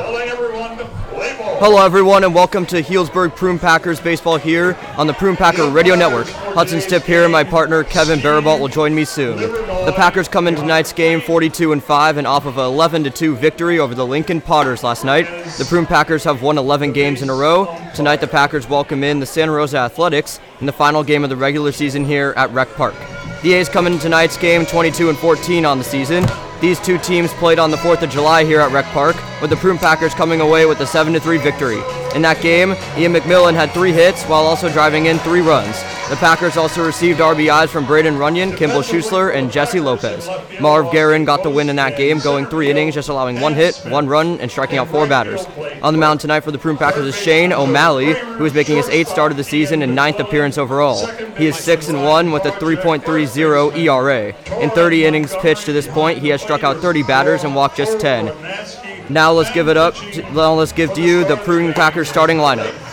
everyone. Hello, everyone, and welcome to Healdsburg Prune Packers baseball here on the Prune Packer Radio Network. Hudson's Tip here, and my partner Kevin Barabalt will join me soon. The Packers come in tonight's game 42 and 5, and off of an 11 to 2 victory over the Lincoln Potters last night. The Prune Packers have won 11 games in a row. Tonight, the Packers welcome in the Santa Rosa Athletics in the final game of the regular season here at Rec Park. The A's come in tonight's game 22 and 14 on the season. These two teams played on the 4th of July here at Rec Park, with the Prune Packers coming away with a 7 3 victory. In that game, Ian McMillan had three hits while also driving in three runs. The Packers also received RBIs from Braden Runyon, Kimball Schusler, and Jesse Lopez. Marv Guerin got the win in that game, going three innings, just allowing one hit, one run, and striking out four batters. On the mound tonight for the Prune Packers is Shane O'Malley, who is making his eighth start of the season and ninth appearance overall. He is six and one with a 3.30 ERA. In 30 innings pitched to this point, he has struck out 30 batters and walked just 10. Now let's give it up. To, now let's give to you the Prune Packers starting lineup.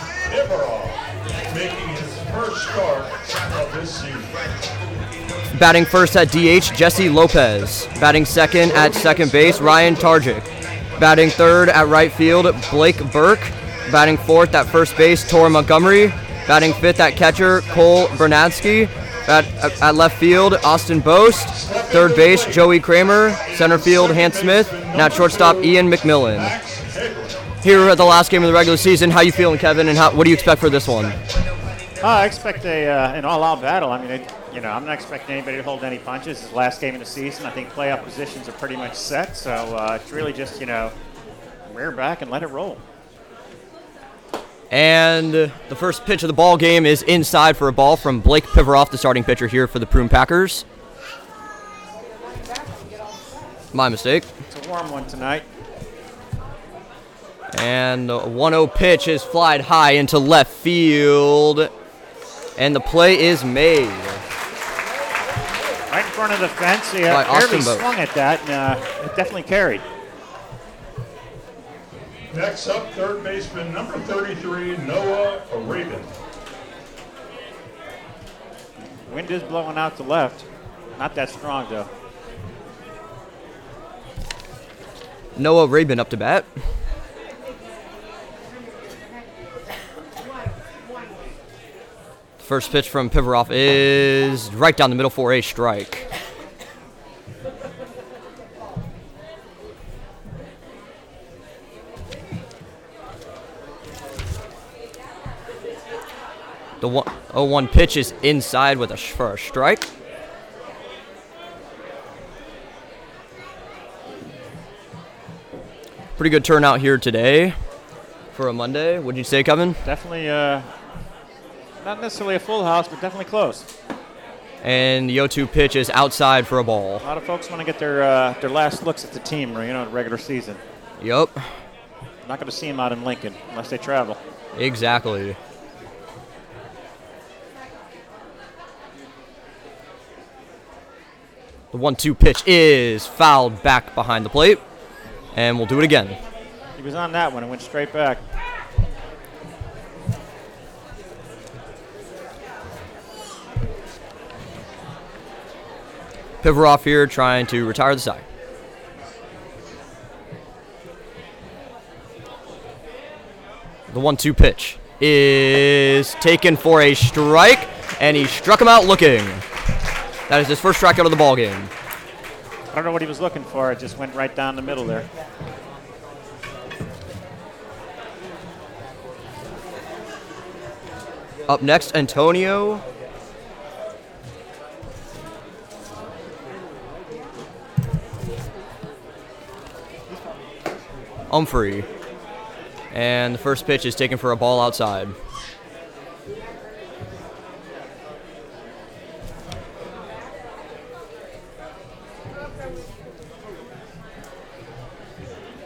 Batting first at DH, Jesse Lopez. Batting second at second base, Ryan Targic. Batting third at right field, Blake Burke. Batting fourth at first base, Tor Montgomery. Batting fifth at catcher, Cole Bernadsky. At, at left field, Austin Bost. Third base, Joey Kramer. Center field, Hans Smith. And at shortstop, Ian McMillan. Here at the last game of the regular season, how you feeling, Kevin? And how, what do you expect for this one? Uh, I expect a uh, an all-out battle. I mean, it, you know, I'm not expecting anybody to hold any punches. It's the last game of the season. I think playoff positions are pretty much set. So uh, it's really just you know, rear back and let it roll. And the first pitch of the ball game is inside for a ball from Blake Pivaroff, the starting pitcher here for the Prune Packers. My mistake. It's a warm one tonight. And the 1 0 pitch is flied high into left field. And the play is made. Right in front of the fence. He By uh, barely Austin Boat. swung at that, and uh, it definitely carried. Next up, third baseman number 33, Noah Araben. Wind is blowing out to left. Not that strong though. Noah Rabin up to bat. First pitch from Pivaroff is right down the middle for a strike. The one, 0-1 pitch is inside with a for a strike. Pretty good turnout here today for a Monday. What'd you say, Kevin? Definitely, uh, not necessarily a full house, but definitely close. And the 0-2 pitch is outside for a ball. A lot of folks want to get their uh, their last looks at the team, you know, in regular season. Yup, Not going to see them out in Lincoln unless they travel. exactly. The 1-2 pitch is fouled back behind the plate. And we'll do it again. He was on that one and went straight back. Pivaroff here trying to retire the side. The one-two pitch is taken for a strike, and he struck him out looking. That is his first strikeout of the ball game. I don't know what he was looking for. It just went right down the middle there. Up next, Antonio. Humphrey. And the first pitch is taken for a ball outside.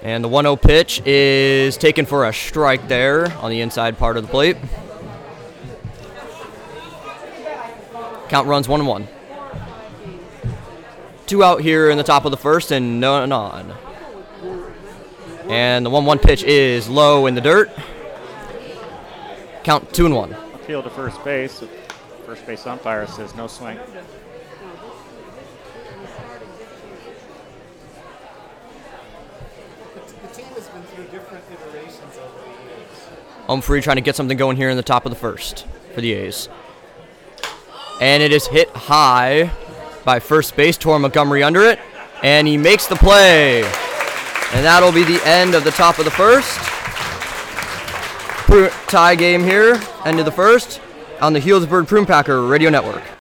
And the 1 0 pitch is taken for a strike there on the inside part of the plate. Count runs 1 1. Two out here in the top of the first and none on. And the 1 1 pitch is low in the dirt. Count 2 and 1. Field to first base. First base umpire says no swing. The team has been through different iterations of the Home free trying to get something going here in the top of the first for the A's. And it is hit high by first base. Tor Montgomery under it. And he makes the play. And that'll be the end of the top of the first. Tie game here. End of the first on the Healdsburg Prune Packer Radio Network.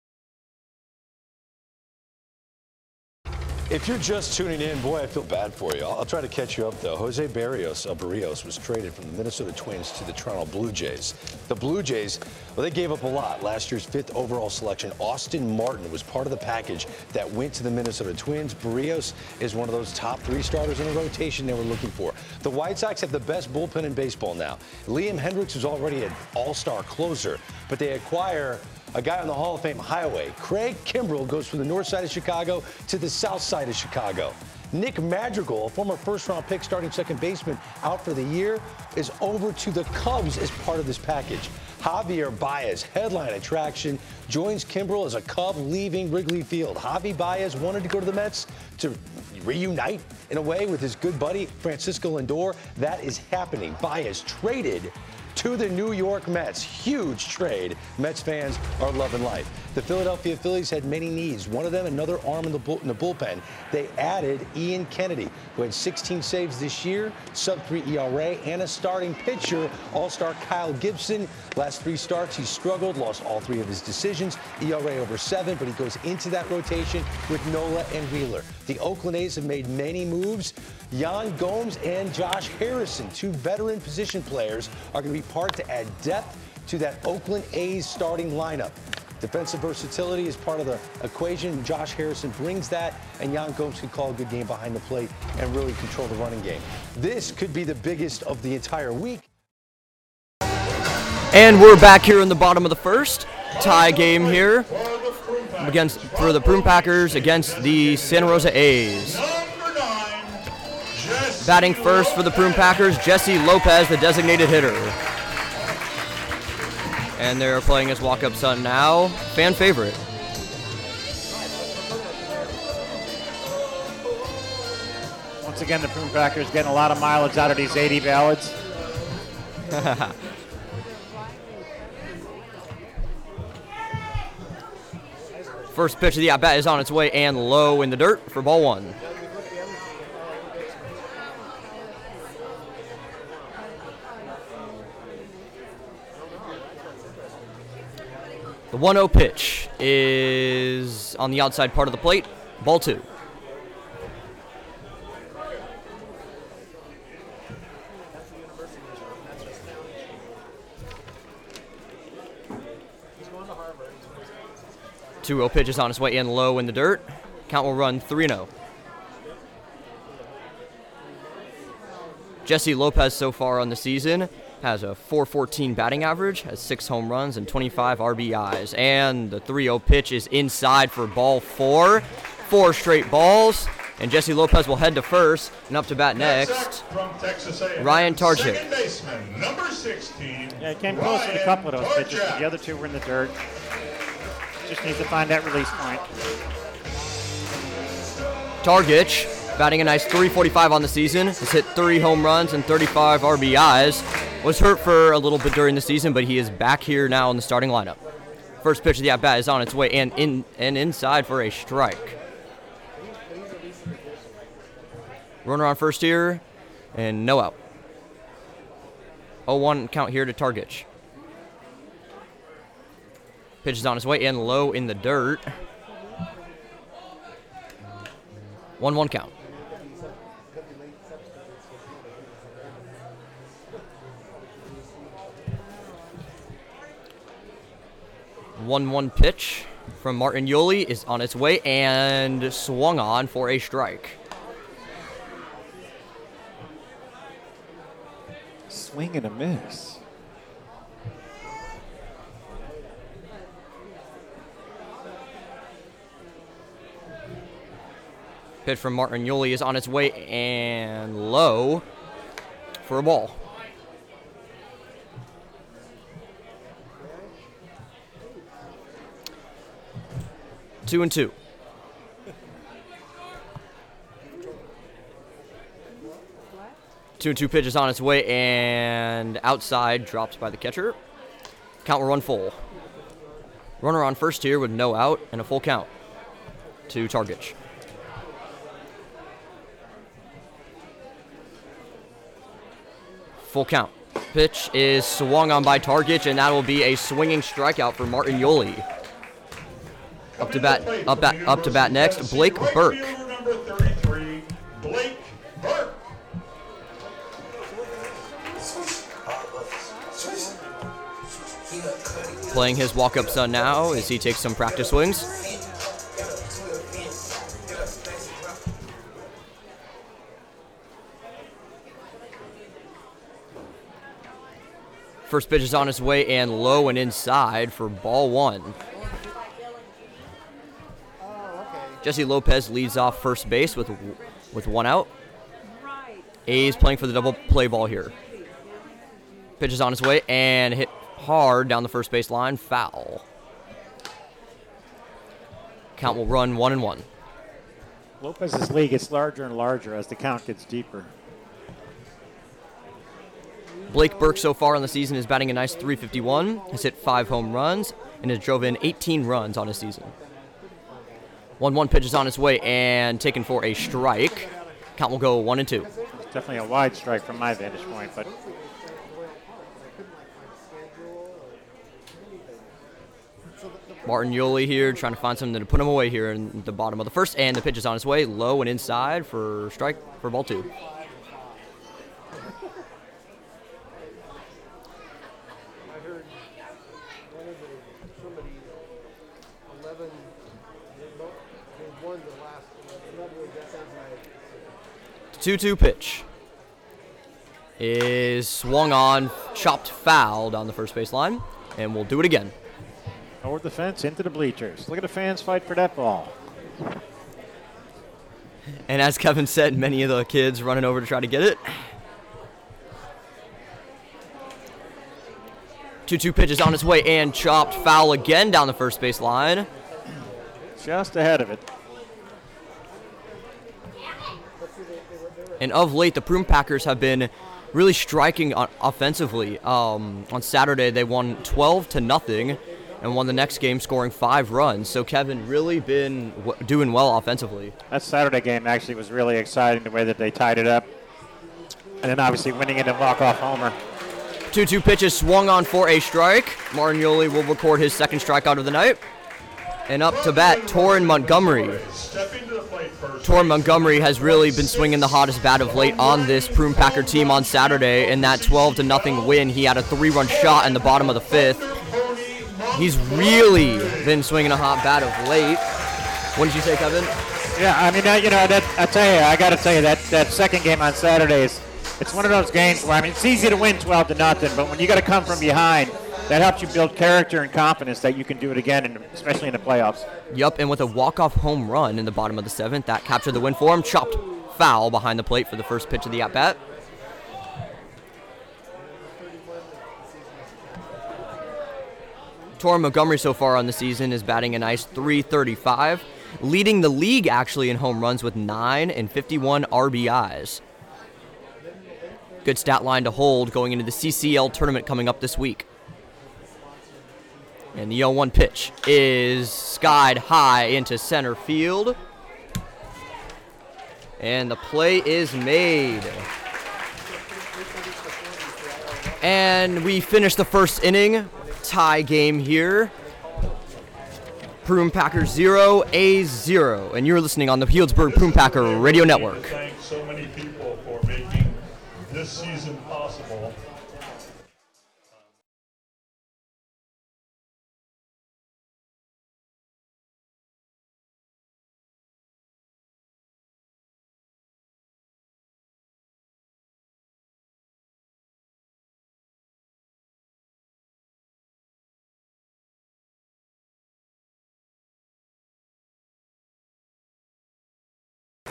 If you're just tuning in, boy, I feel bad for you. I'll, try to catch you up, though. Jose Berrios of Barrios was traded from the Minnesota Twins to the Toronto Blue Jays. The Blue Jays, well, they gave up a lot. Last year's fifth overall selection, Austin Martin, was part of the package that went to the Minnesota Twins. Berrios is one of those top three starters in the rotation they were looking for. The White Sox have the best bullpen in baseball now. Liam Hendriks is already an all-star closer, but they acquire a guy on the Hall of Fame highway. Craig Kimbrel goes from the north side of Chicago to the south side of Chicago. Nick Madrigal, a former first round pick starting second baseman out for the year, is over to the Cubs as part of this package. Javier Baez, headline attraction, joins Kimbrel as a Cub leaving Wrigley Field. Javi Baez wanted to go to the Mets to reunite in a way with his good buddy Francisco Lindor. That is happening. Baez traded to the New York Mets. Huge trade. Mets fans are loving life. The Philadelphia Phillies had many needs. One of them, another arm in the, bull, in the bullpen. They added Ian Kennedy, who had 16 saves this year, sub 3 ERA, and a starting pitcher, All Star Kyle Gibson. Last three starts, he struggled, lost all three of his decisions, ERA over seven, but he goes into that rotation with Nola and Wheeler. The Oakland A's have made many moves. Yan Gomes and Josh Harrison, two veteran position players, are going to be part to add depth to that Oakland A's starting lineup. Defensive versatility is part of the equation. Josh Harrison brings that, and Yan Gomes can call a good game behind the plate and really control the running game. This could be the biggest of the entire week. And we're back here in the bottom of the first. Tie game here against for the Prune Packers against the Santa Rosa A's. Number nine, Jesse Batting first for the Prune Packers, Jesse Lopez, the designated hitter. And they're playing his walk-up son now. Fan favorite. Once again, the Prune Packers getting a lot of mileage out of these 80 ballads. First pitch of the at-bat is on its way and low in the dirt for ball one. The 1 0 pitch is on the outside part of the plate. Ball two. Two 0 pitch is on its way in low in the dirt. Count will run 3 0. Jesse Lopez so far on the season has a 414 batting average, has six home runs and 25 RBIs. And the 3 0 pitch is inside for ball four. Four straight balls. And Jesse Lopez will head to first and up to bat next. from Texas Ryan Tarchik. Second baseman, number 16. Yeah, it came close with a couple of those pitches, but the other two were in the dirt. Just needs to find that release point. Targich, batting a nice 345 on the season, has hit three home runs and 35 RBIs. Was hurt for a little bit during the season, but he is back here now in the starting lineup. First pitch of the at bat is on its way and in and inside for a strike. Runner on first here, and no out. 0-1 count here to Targich. Pitch is on its way and low in the dirt. 1 1 count. One one pitch from Martin Yoli is on its way and swung on for a strike. Swing and a miss. Pitch from Martin Yoli is on its way and low for a ball. Two and two. Two and two pitches on its way and outside dropped by the catcher. Count will run full. Runner on first here with no out and a full count to Targich. Full count. Pitch is swung on by Targich, and that will be a swinging strikeout for Martin Yoli. Up to bat, up bat, up to bat next, Blake Burke. fielder number 33, Blake Burke. Playing his walk-up son now as he takes some practice swings. First pitch is on his way and low and inside for ball one. Jesse Lopez leads off first base with with one out. A's playing for the double play ball here. Pitch is on his way and hit hard down the first base line. Foul. Count will run one and one. Lopez's lead gets larger and larger as the count gets deeper. Blake Burke so far on the season is batting a nice 351, has hit five home runs, and has drove in 18 runs on his season. 1 1 pitch is on its way and taken for a strike. Count will go 1 and 2. It's definitely a wide strike from my vantage point, but Martin Yoli here trying to find something to put him away here in the bottom of the first, and the pitch is on its way, low and inside for strike for ball two. I heard one of the, somebody, 11, they both, they won the last, in other words, that sounds like 2 2 pitch is swung on, chopped foul down the first base line, and we'll do it again. over the fence into the bleachers. Look at the fans fight for that ball. And as Kevin said, many of the kids running over to try to get it. 2 2 pitch is on its way and chopped foul again down the first base line. Just ahead of it. And of late, the Prune Packers have been really striking offensively. Um, on Saturday, they won 12 to nothing and won the next game, scoring five runs. So Kevin really been w- doing well offensively. That Saturday game actually was really exciting the way that they tied it up. And then obviously winning it in walk-off homer. 2 2 pitches swung on for a strike. Martin Yoli will record his second strikeout of the night. And up to bat, Torin Montgomery. Torin Montgomery has really been swinging the hottest bat of late on this Prune Packer team on Saturday. In that 12 to nothing win, he had a three-run shot in the bottom of the fifth. He's really been swinging a hot bat of late. What did you say, Kevin? Yeah, I mean, uh, you know, that, I tell you, I got to tell you that that second game on Saturdays, it's one of those games where I mean, it's easy to win 12 to nothing, but when you got to come from behind, that helps you build character and confidence that you can do it again, and especially in the playoffs. Yup, and with a walk-off home run in the bottom of the seventh, that captured the win for him. Chopped foul behind the plate for the first pitch of the at-bat. Torin Montgomery so far on the season is batting a nice 335, leading the league actually in home runs with 9 and 51 RBIs. Good stat line to hold going into the CCL tournament coming up this week. And the 0 1 pitch is skied high into center field. And the play is made. And we finish the first inning. Tie game here. Prune Packers 0, A 0. And you're listening on the Healdsburg Prune Packer Radio Network.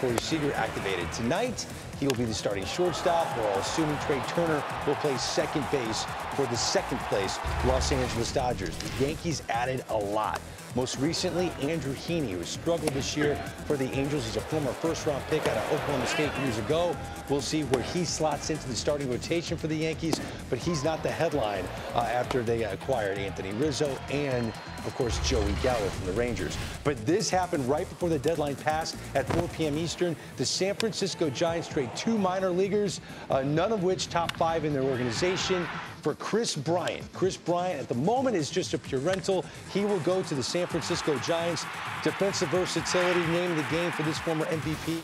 Corey Seager activated tonight. He will be the starting shortstop, while assuming Trea Turner will play second base for the second place Los Angeles Dodgers. The Yankees added a lot. Most recently, Andrew Heaney, who struggled this year for the Angels. He's a former first-round pick out of Oklahoma State years ago. We'll see where he slots into the starting rotation for the Yankees, but he's not the headline uh, after they acquired Anthony Rizzo and, of course, Joey Gallo from the Rangers. But this happened right before the deadline passed at 4 p.m. Eastern. The San Francisco Giants trade two minor leaguers, uh, none of which top five in their organization for Kris Bryant. Kris Bryant at the moment is just a pure rental. He will go to the San Francisco Giants. Defensive versatility, name of the game for this former MVP.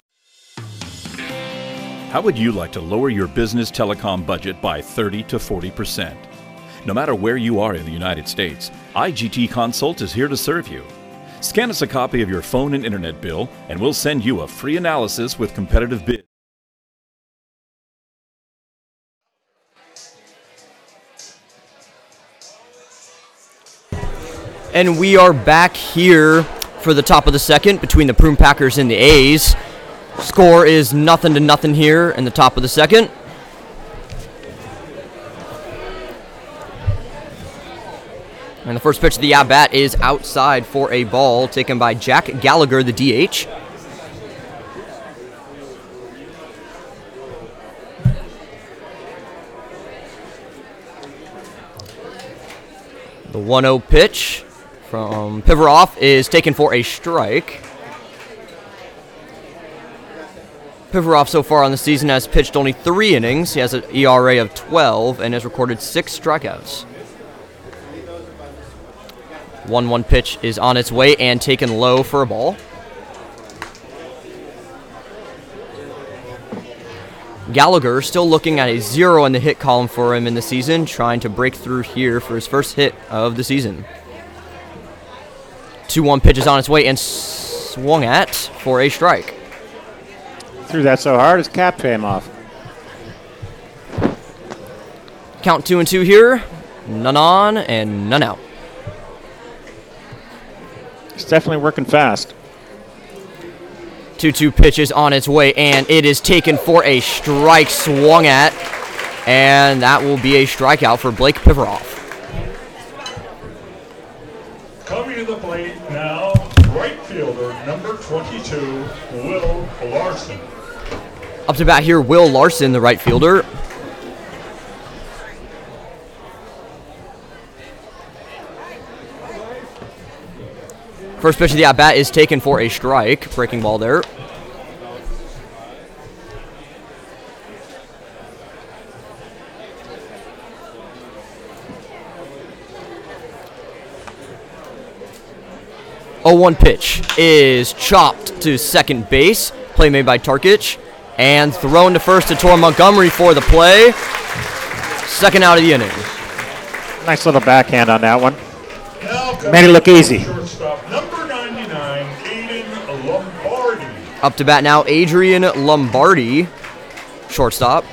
How would you like to lower your business telecom budget by 30 to 40%? No matter where you are in the United States, IGT Consult is here to serve you. Scan us a copy of your phone and internet bill, and we'll send you a free analysis with competitive bids. And we are back here for the top of the second between the Prune Packers and the A's. Score is nothing to nothing here in the top of the second. And the first pitch of the at bat is outside for a ball taken by Jack Gallagher, the DH. The 1 0 pitch from Pivarov is taken for a strike. Pivarov so far on the season has pitched only three innings. He has an ERA of 12 and has recorded six strikeouts. 1 1 pitch is on its way and taken low for a ball. Gallagher still looking at a zero in the hit column for him in the season, trying to break through here for his first hit of the season. 2 1 pitch is on its way and swung at for a strike. Threw that so hard his cap came off. Count 2 and 2 here. None on and none out. It's definitely working fast. 2 2 pitch is on its way, and it is taken for a strike, swung at, and that will be a strikeout for Blake Pivarov. Coming to the plate now, right fielder, number 22, Will Larson. Up to bat here, Will Larson, the right fielder. First pitch of the at bat is taken for a strike. Breaking ball there. A 1 pitch is chopped to second base. Play made by Tarkic. And thrown to first to Tor Montgomery for the play. Second out of the inning. Nice little backhand on that one. Now coming Made it look easy. Shortstop, number 99, Aiden Lombardi. Up to bat now, Adrian Lombardi, shortstop.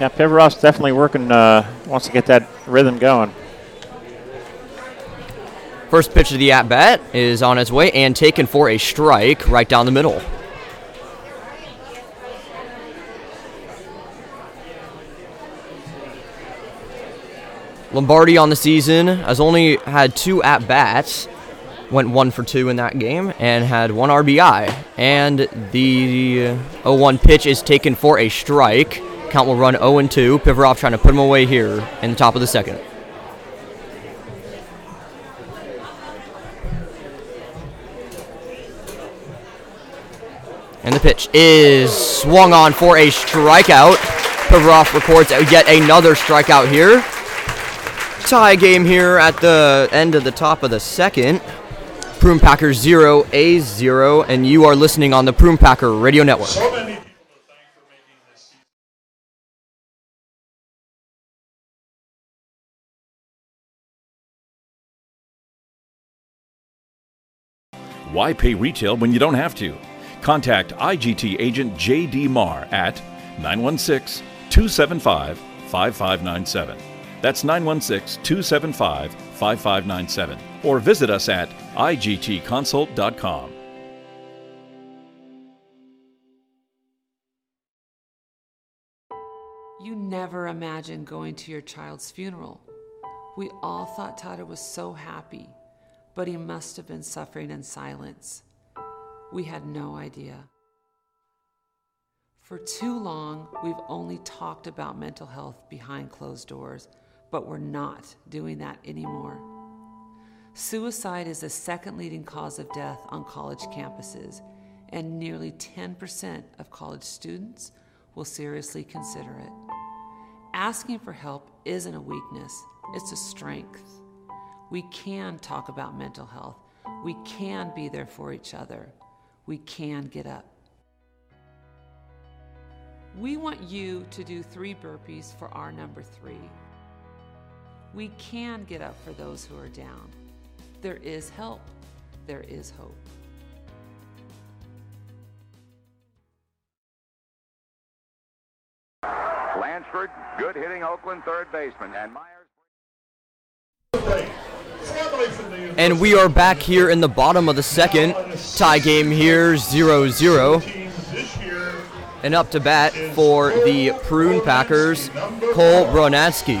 Yeah, Pivarov's definitely working, uh, wants to get that rhythm going. First pitch of the at bat is on its way and taken for a strike right down the middle. Lombardi on the season has only had two at bats, went one for two in that game, and had one RBI. And the 0 1 pitch is taken for a strike. Count will run 0 2. Pivarov trying to put him away here in the top of the second. And the pitch is swung on for a strikeout. Pivarov records yet another strikeout here. Tie game here at the end of the top of the second. Prune Packers 0, A 0, and you are listening on the Prune Packer Radio Network. So many people to thank for making this season. Why pay retail when you don't have to? Contact IGT agent JD Marr at 916 275 5597. That's 916 275 5597. Or visit us at igtconsult.com. You never imagined going to your child's funeral. We all thought Tata was so happy, but he must have been suffering in silence. We had no idea. For too long, we've only talked about mental health behind closed doors, but we're not doing that anymore. Suicide is the second leading cause of death on college campuses, and nearly 10% of college students will seriously consider it. Asking for help isn't a weakness, it's a strength. We can talk about mental health. We can be there for each other. We can get up. We want you to do three burpees for our number three. We can get up for those who are down. There is help. There is hope. Lansford, good hitting Oakland third baseman. And Myers. And we are back here in the bottom of the second. Tie game here, 0 0. And up to bat for the Prune Packers, Cole Bronatsky.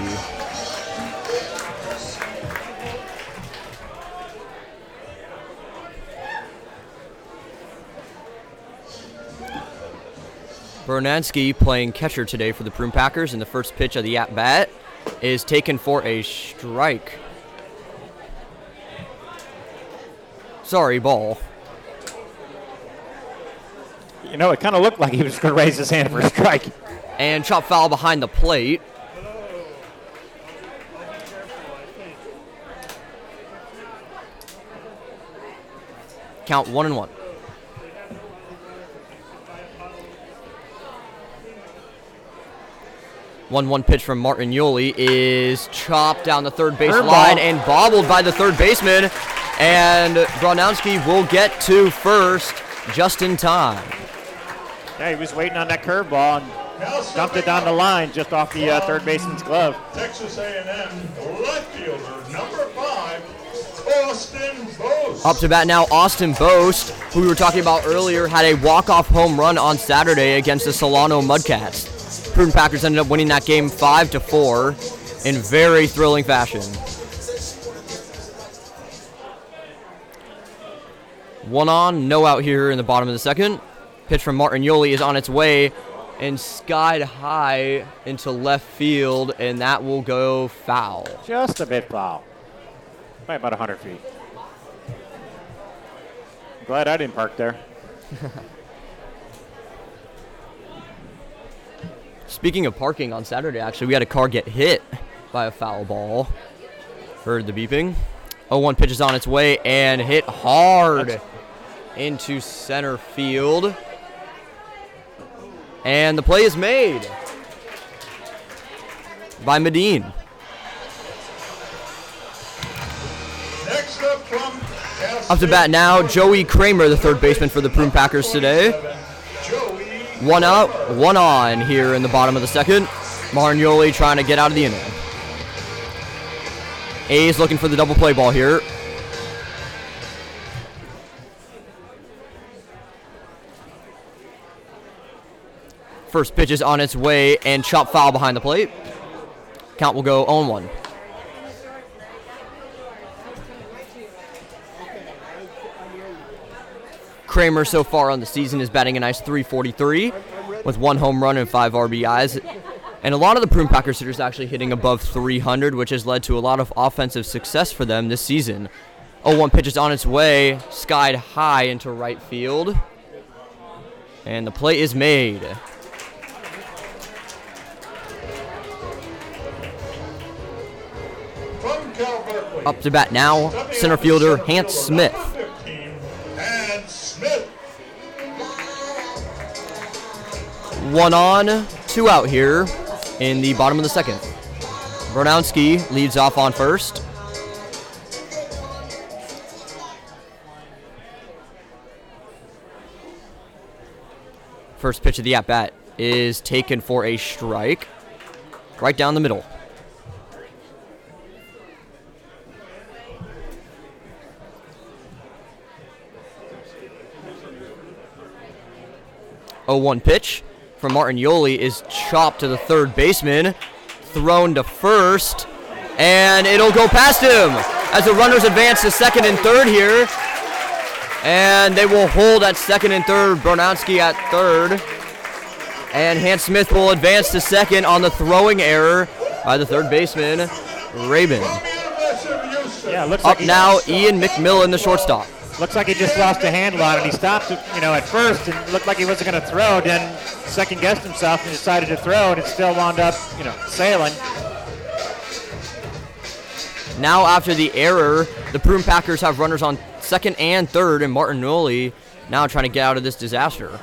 Bronansky playing catcher today for the Prune Packers, and the first pitch of the at bat is taken for a strike. Sorry, ball. You know, it kind of looked like he was going to raise his hand for a strike. And chop foul behind the plate. Count one and one. One one pitch from Martin Yoli is chopped down the third base Curveball. line and bobbled by the third baseman. And Bronowski will get to first just in time. Yeah, he was waiting on that curveball and dumped it down the line just off the uh, third baseman's glove. Texas A&M left fielder number five, Austin Bose. Up to bat now, Austin Bost, who we were talking about earlier, had a walk-off home run on Saturday against the Solano Mudcats. Prune Packers ended up winning that game five to four in very thrilling fashion. One on, no out here in the bottom of the second. Pitch from Martin Yoli is on its way and skied high into left field, and that will go foul. Just a bit foul. By about 100 feet. Glad I didn't park there. Speaking of parking on Saturday, actually, we had a car get hit by a foul ball. Heard the beeping. 0 1 pitch is on its way and hit hard into center field. And the play is made by Medine. Next up from Up to bat now, Joey Kramer, the third baseman for the Prune Packers today. One out, one on here in the bottom of the second. Marnioli trying to get out of the inning. A's looking for the double play ball here. First pitch is on its way and chop foul behind the plate. Count will go on 1. Kramer so far on the season is batting a nice 343 with one home run and five RBIs. And a lot of the Prune Packers hitters actually hitting above 300, which has led to a lot of offensive success for them this season. 0-1 pitch is on its way, skied high into right field. And the play is made. Up to bat now, center fielder Hans Smith. 15, and Smith. One on, two out here in the bottom of the second. Bronowski leads off on first. First pitch of the at bat is taken for a strike right down the middle. 0-1 pitch from Martin Yoli is chopped to the third baseman, thrown to first, and it'll go past him as the runners advance to second and third here. And they will hold at second and third. Bronowski at third. And Hans Smith will advance to second on the throwing error by the third baseman, Rabin. Yeah, looks Up like now, Ian McMillan, the shortstop. Looks like he just lost a handle on it. He stopped, you know, at first and looked like he wasn't going to throw. Then second guessed himself and decided to throw, and it still wound up, you know, sailing. Now, after the error, the Prune Packers have runners on second and third, and Martin Noli now trying to get out of this disaster.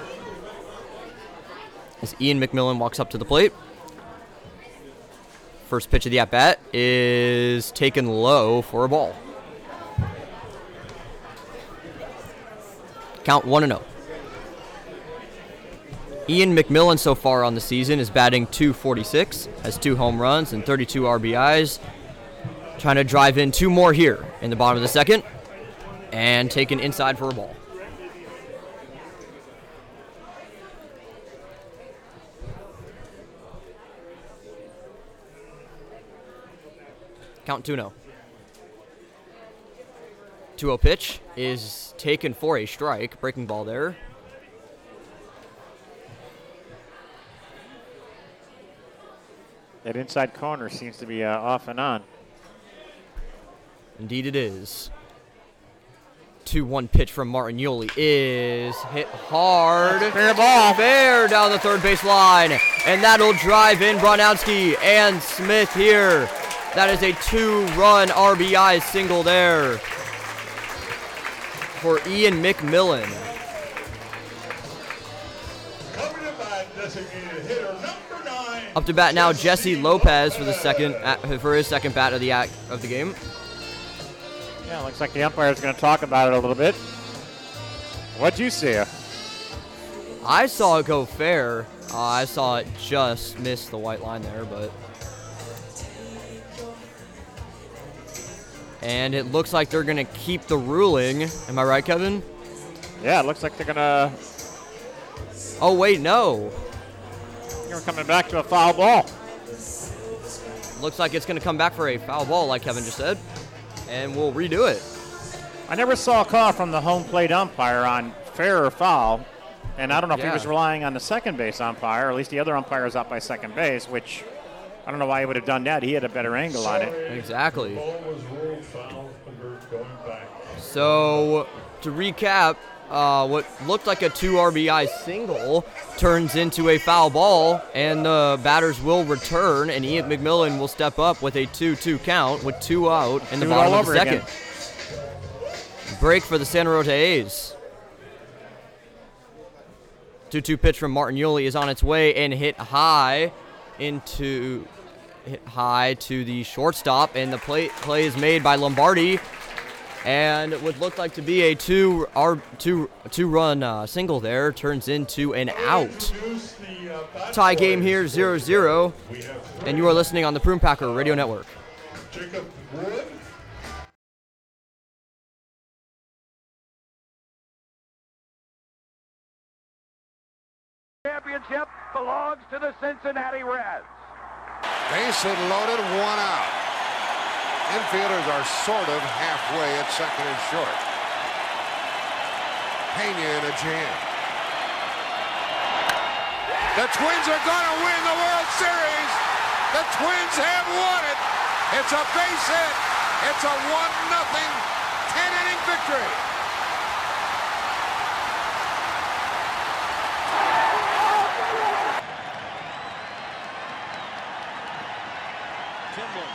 As Ian McMillan walks up to the plate. First pitch of the at bat is taken low for a ball. Count 1 0. Ian McMillan so far on the season is batting 246, has two home runs and 32 RBIs. Trying to drive in two more here in the bottom of the second and taken inside for a ball. Count 2 0. 2 0 pitch is taken for a strike. Breaking ball there. That inside corner seems to be uh, off and on. Indeed, it is. 2 1 pitch from Martin Yoli is hit hard. Fair ball. Fair down the third base line. And that'll drive in Bronowski and Smith here. That is a two run RBI single there for Ian McMillan. Coming to bat, designated hitter number nine. Up to bat now, Jesse Lopez for the second uh, for his second bat of the act of the game. Yeah, looks like the umpire's going to talk about it a little bit. What'd you see? I saw it go fair. Uh, I saw it just miss the white line there, but. And it looks like they're going to keep the ruling. Am I right, Kevin? Yeah, it looks like they're going to. Oh, wait, no. You're coming back to a foul ball. Looks like it's going to come back for a foul ball, like Kevin just said. And we'll redo it. I never saw a call from the home plate umpire on fair or foul. And I don't know if he was relying on the second base umpire, or at least the other umpire is up by second base, which I don't know why he would have done that. He had a better angle on it. Exactly. Ball was ruled foul under going back. So, to recap, uh, what looked like a two RBI single turns into a foul ball, and the batters will return, and Ian McMillan will step up with a 2 2 count with two out in the Do bottom of the second. again. Break for the Santa Rosa A's. 2 2 pitch from Martin Yuli is on its way and hit high into high to the shortstop, and the play, play is made by Lombardi and what looked like to be a two our two two run uh, single there turns into an out. Tie game here 0-0 and you are listening on the Prune Packer Radio Network. Jacob Wood. Championship belongs to the Cincinnati Reds. Base hit loaded, one out. Infielders are sort of halfway at second and short. Pena in a jam. The Twins are going to win the World Series. The Twins have won it. It's a base hit. It's a 1 nothing 10 inning victory. Timlin.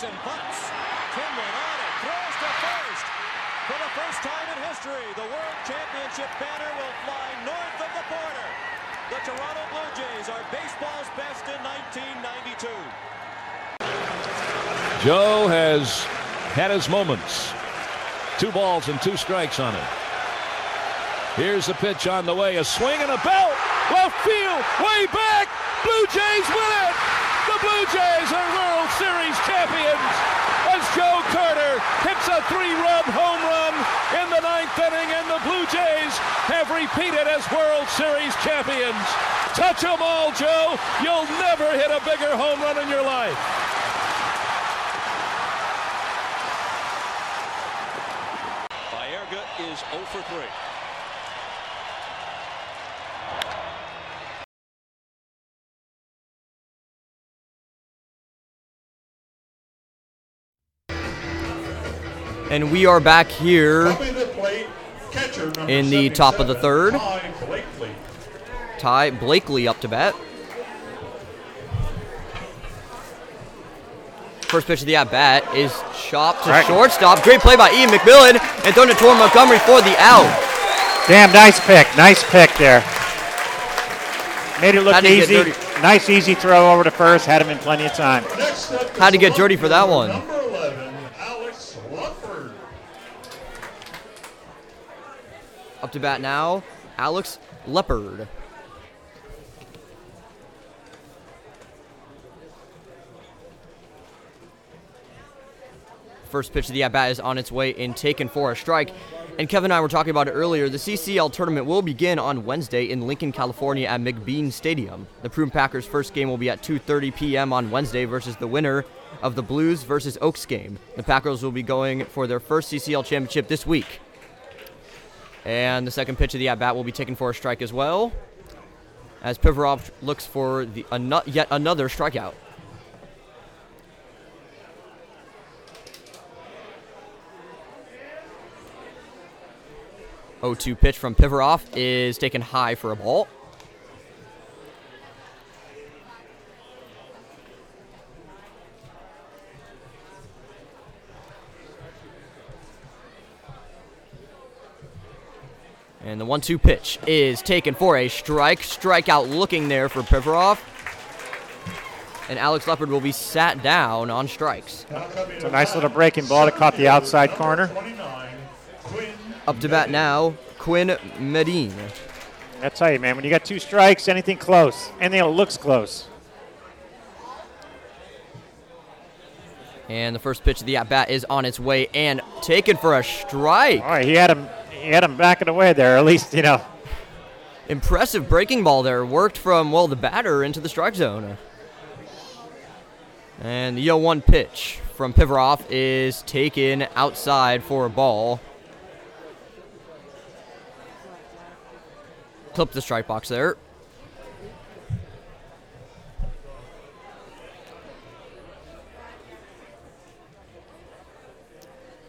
Nixon bunts. Timlin on it. Throws to first. For the first time in history, the World Championship banner will fly north of the border. The Toronto Blue Jays are baseball's best in 1992. Joe has had his moments. Two balls and two strikes on it. Here's the pitch on the way. A swing and a belt. Left field. Way back. Blue Jays win it. Blue Jays are World Series champions as Joe Carter hits a three-run home run in the ninth inning, and the Blue Jays have repeated as World Series champions. Touch 'em all, Joe. You'll never hit a bigger home run in your life. Baerga is 0 for 3. And we are back here Coming to the plate, catcher number in the top of the third. Ty Blakely. Up to bat. First pitch of the at bat is chopped to Right. shortstop. Great play by Ian McMillan and thrown to Tor Montgomery for the out. Damn, nice pick. Nice pick there. Made it look Had easy. Nice, easy throw over to first. Had him in plenty of time. Next up Had to get dirty for that one. Number 11, Alex Lufford. Up to bat now, Alex Leopard. First pitch of the at bat is on its way and taken for a strike. And Kevin and I were talking about it earlier. The CCL tournament will begin on Wednesday in Lincoln, California at McBean Stadium. The Prune Packers' first game will be at 2:30 p.m. on Wednesday versus the winner of the Blues versus Oaks game. The Packers will be going for their first CCL championship this week. And the second pitch of the at bat will be taken for a strike as well. As Pivarov looks for the ano- yet another strikeout. O two pitch from Pivarov is taken high for a ball. And the one two pitch is taken for a strike. Strikeout looking there for Pivarov. And Alex Leopard will be sat down on strikes. It's a nice little breaking ball to caught the outside corner. Up to bat now, Quinn Medine. I tell you, man, when you got two strikes, anything close, anything that looks close. And the first pitch of the at bat is on its way and taken for a strike. All right, he had him. He had him backing away there. At least you know. Impressive breaking ball there. Worked from, well, the batter into the strike zone. And the 0 1 pitch from Pivarov is taken outside for a ball. Clip the strike box there.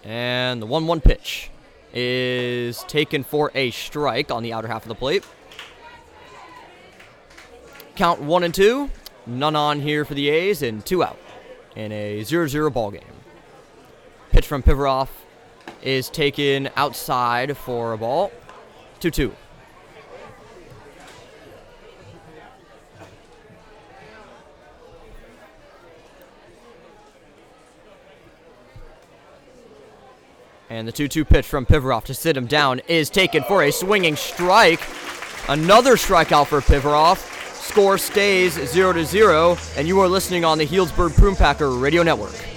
And the 1 1 pitch is taken for a strike on the outer half of the plate. Count 1 and 2. None on here for the A's and 2 out in a 0 0 ball game. Pitch from Pivarov is taken outside for a ball. 2 2. And the 2 2 pitch from Pivarov to sit him down is taken for a swinging strike. Another strikeout for Pivarov. Score stays 0 to 0, and you are listening on the Healdsburg Prune Packer Radio Network.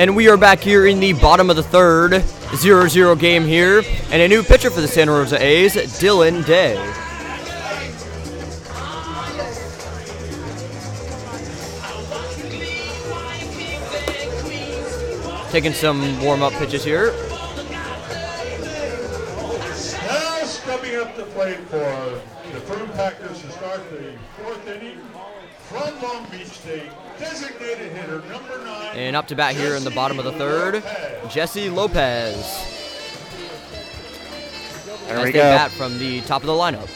And we are back here in the bottom of the third, 0 0 game here. And a new pitcher for the Santa Rosa A's, Dylan Day. Taking some warm up pitches here. Now stepping up the plate for the Prune Packers to start the fourth inning from Long Beach State, designated hitter number nine. And up to bat here in the bottom of the third, Jesse Lopez. There As we they go. bat from the top of the lineup.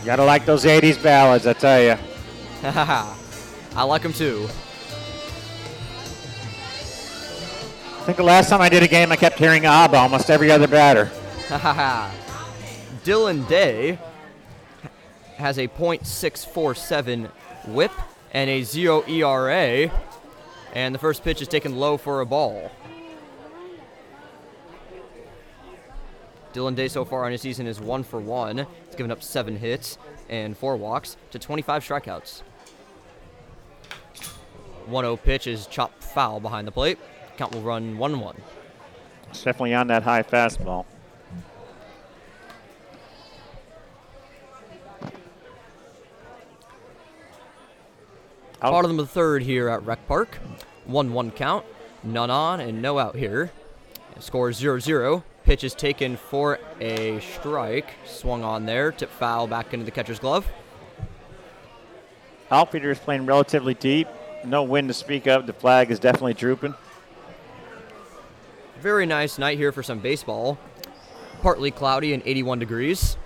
You gotta like those 80s ballads, I tell you. I like them too. I think the last time I did a game, I kept hearing ABBA almost every other batter. Dylan Day has a .647 whip and a 0 ERA. And the first pitch is taken low for a ball. Dylan Day so far on his season is one for one. He's given up seven hits and four walks to 25 strikeouts. 1-0 pitch is chopped foul behind the plate. Count will run 1-1. It's definitely on that high fastball. Out. Bottom of the third here at Rec Park. 1 1 count. None on and no out here. Score 0 0. Pitch is taken for a strike. Swung on there. Tip foul back into the catcher's glove. Outfielder is playing relatively deep. No wind to speak of. The flag is definitely drooping. Very nice night here for some baseball. Partly cloudy and 81 degrees.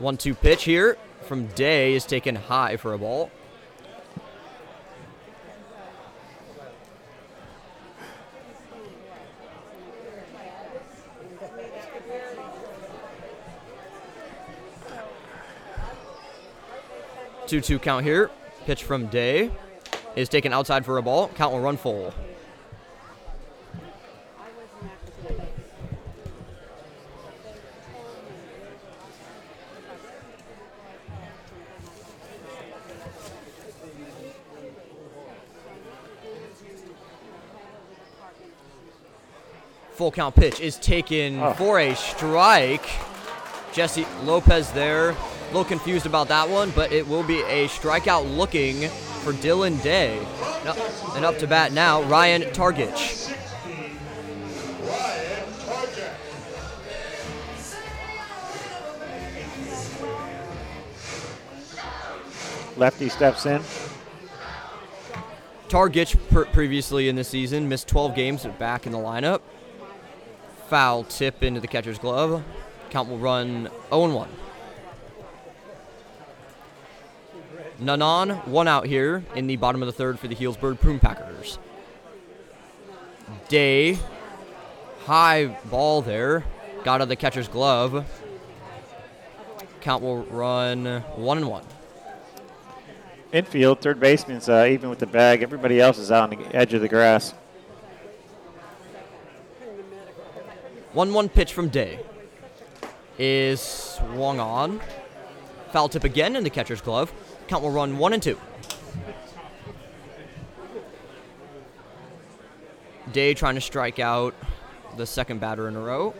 1 2 pitch here from Day is taken high for a ball. Two two count here. Pitch from Day is taken outside for a ball. Count will run full. Full count pitch is taken Oh. for a strike. Jesse Lopez there. A little confused about that one, but it will be a strikeout looking for Dylan Day. And up to bat now, Ryan Targich. Lefty steps in. Targich per- previously in the season missed 12 games back in the lineup. Foul tip into the catcher's glove. Count will run 0 1. None on, one out here in the bottom of the third for the Healdsburg Prune Packers. Day, high ball there, got out of the catcher's glove. Count will run 1 and 1. Infield, third baseman's uh, even with the bag. Everybody else is out on the edge of the grass. 1 1 pitch from Day is swung on. Foul tip again in the catcher's glove. Count will run 1 and 2. Day trying to strike out the second batter in a row.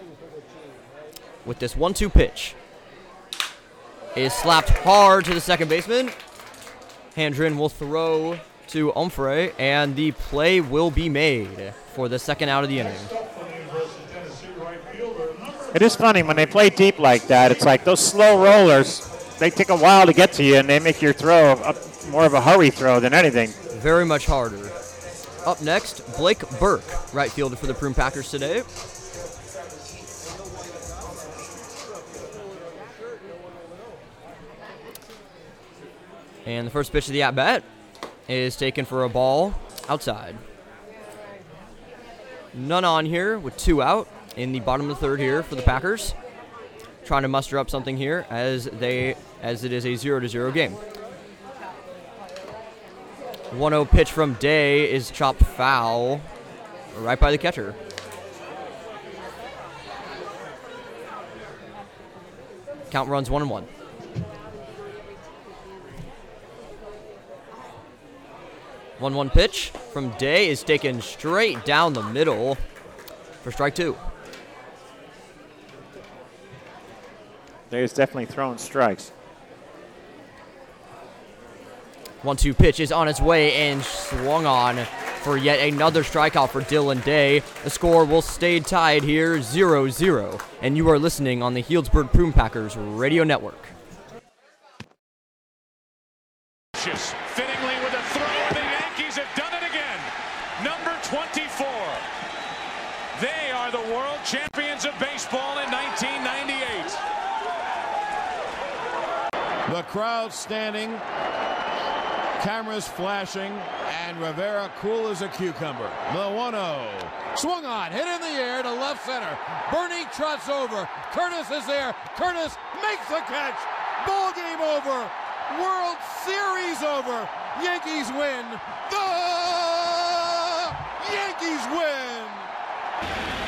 With this 1 2 pitch. Is slapped hard to the second baseman. Handren will throw to Umfrey, and the play will be made for the second out of the inning. It is funny when they play deep like that. It's like those slow rollers. They take a while to get to you, and they make your throw a, more of a hurry throw than anything. very much harder. Up next, Blake Burke, right fielder for the Prune Packers today. And the first pitch of the at bat is taken for a ball outside. None on here with two out in the bottom of the third here for the Packers. Trying to muster up something here as they as it is a 0 to 0 game. 1 0 pitch from Day is chopped foul right by the catcher. Count runs 1 and 1. 1 1 pitch from Day is taken straight down the middle for strike two. Day is definitely throwing strikes. 1 2 pitch is on its way and swung on for yet another strikeout for Dylan Day. The score will stay tied here 0 0. And you are listening on the Healdsburg Prune Packers Radio Network. Fittingly with a throw, and the Yankees have done it again. Number 24. They are the world champions of baseball in 1998. The crowd standing, cameras flashing, and Rivera cool as a cucumber. The 1 0. Swung on, hit in the air to left center. Bernie trots over. Curtis is there. Curtis makes the catch. Ball game over. World Series over. Yankees win. The Yankees win.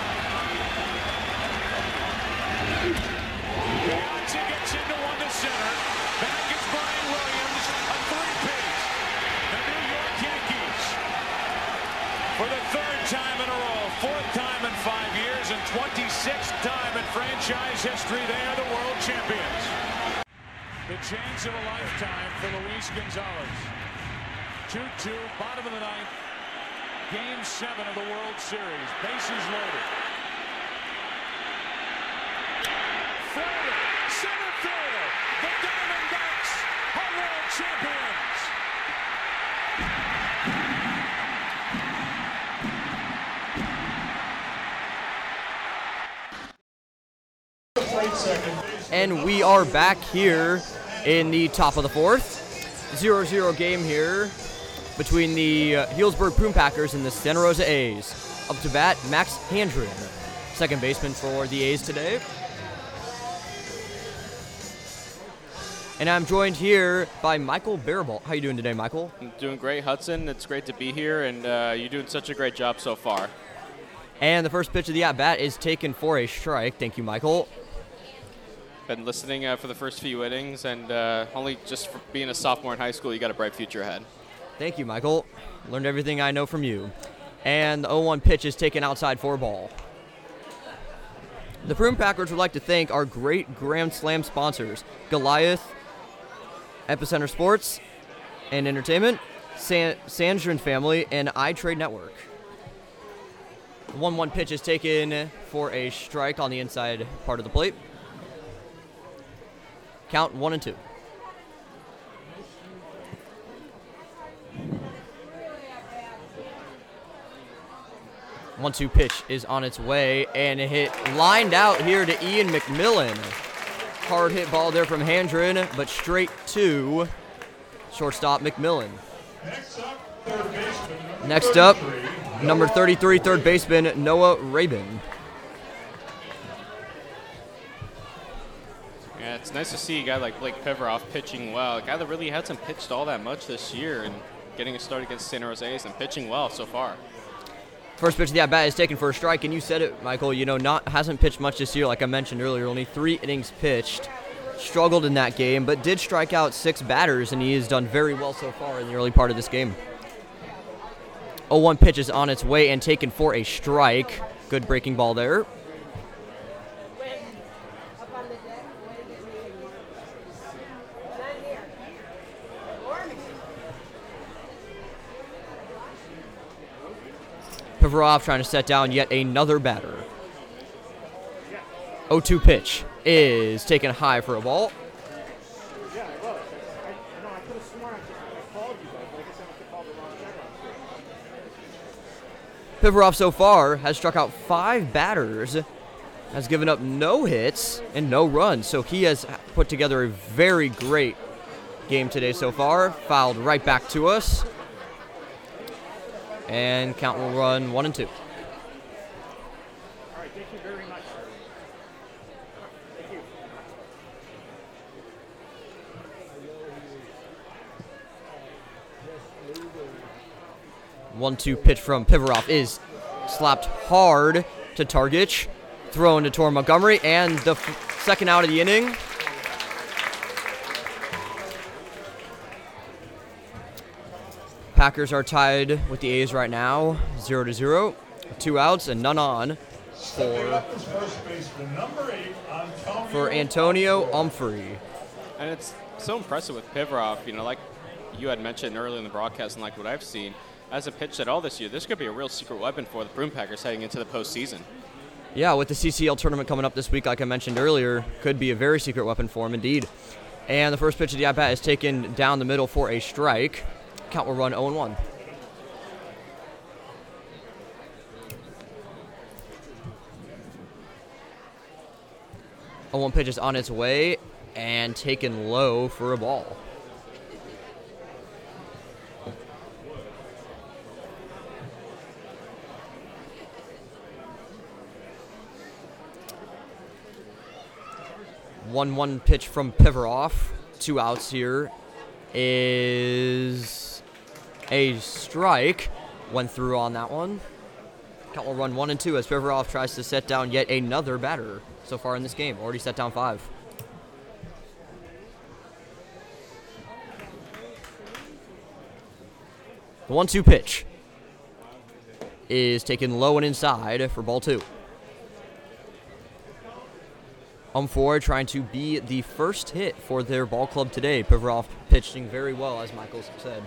Franchise history, they are the world champions. The chance of a lifetime for Luis Gonzalez. 2-2, bottom of the ninth. Game seven of the World Series. Bases loaded. Center field. The Diamondbacks are world champions. And we are back here in the top of the fourth. 0 0 game here between the uh, Healdsburg Prune Packers and the Santa Rosa A's. Up to bat, Max Handren, second baseman for the A's today. And I'm joined here by Michael Barabalt. How you doing today, Michael? I'm doing great, Hudson. It's great to be here, and uh, you're doing such a great job so far. And the first pitch of the at bat is taken for a strike. Thank you, Michael. Been listening uh, for the first few innings, and uh, only just being a sophomore in high school, you got a bright future ahead. Thank you, Michael. Learned everything I know from you. And the 0 1 pitch is taken outside for a ball. The Prune Packers would like to thank our great Grand Slam sponsors Goliath, Epicenter Sports and Entertainment, San- Sandrin Family, and iTrade Network. The 1 1 pitch is taken for a strike on the inside part of the plate. Count 1 and 2. One two pitch is on its way and it hit lined out here to Ian McMillan. Hard hit ball there from Handren, but straight to shortstop McMillan. Next up, number 33, third baseman Noah Rabin. Yeah, it's nice to see a guy like Blake Piveroff pitching well. A guy that really hasn't pitched all that much this year and getting a start against San Jose A's and pitching well so far. First pitch of the at bat is taken for a strike, and you said it, Michael. You know, not hasn't pitched much this year, like I mentioned earlier. Only three innings pitched. Struggled in that game, but did strike out six batters, and he has done very well so far in the early part of this game. 0-1 pitch is on its way and taken for a strike. Good breaking ball there. Pivarov trying to set down yet another batter. 0-2 pitch is taken high for a ball. Pivarov so far has struck out five batters, has given up no hits and no runs. So he has put together a very great game today so far. Fouled right back to us. And count will run one and two. All right, thank you very much. Thank you. One two pitch from Pivarov is slapped hard to Targich. Thrown to Tor Montgomery, and the f- second out of the inning. Packers are tied with the A's right now, 0 to 0. Two outs and none on for, for Antonio Umphry. And it's so impressive with Pivarov, you know, like you had mentioned earlier in the broadcast and like what I've seen, as a pitch at all this year, this could be a real secret weapon for the Prune Packers heading into the postseason. Yeah, with the CCL tournament coming up this week, like I mentioned earlier, could be a very secret weapon for him indeed. And the first pitch of the at bat is taken down the middle for a strike. Count will run 0 1. A one pitch is on its way and taken low for a ball. One one pitch from Pivarov. Two outs here is a strike. Went through on that one. Count will run one and two as Pivarov tries to set down yet another batter so far in this game. Already set down five. The one two pitch is taken low and inside for ball two. Umfor trying to be the first hit for their ball club today. Pivarov pitching very well, as Michaels said.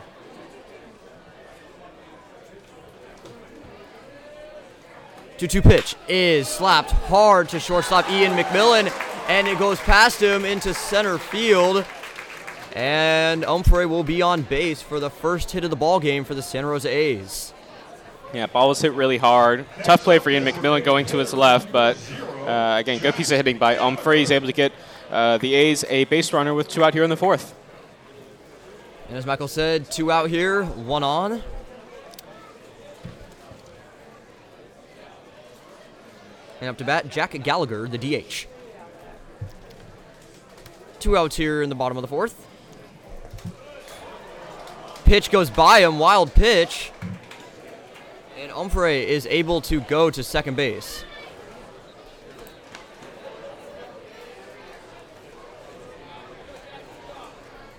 Two-two pitch is slapped hard to shortstop Ian McMillan, and it goes past him into center field. And Umphray will be on base for the first hit of the ball game for the Santa Rosa A's. Yeah, ball was hit really hard. Tough play for Ian McMillan going to his left, but uh, again, good piece of hitting by Umphray. He's able to get uh, the A's a base runner with two out here in the fourth. And as Michael said, two out here, one on. And up to bat, Jack Gallagher, the DH. Two outs here in the bottom of the fourth. Pitch goes by him, wild pitch. And Umphray is able to go to second base.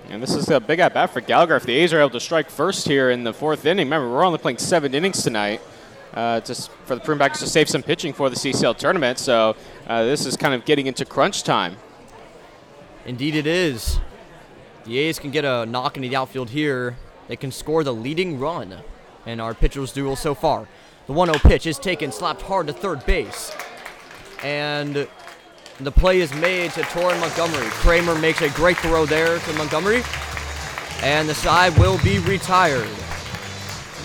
And this is a big at bat for Gallagher. If the A's are able to strike first here in the fourth inning, remember we're only playing seven innings tonight. Uh, just for the Prune Packers to save some pitching for the CCL tournament. So uh, this is kind of getting into crunch time. Indeed, it is. The A's can get a knock into the outfield here. They can score the leading run in our pitcher's duel so far. The 1 0 pitch is taken, slapped hard to third base. And the play is made to Torin Montgomery. Kramer makes a great throw there to Montgomery. And the side will be retired.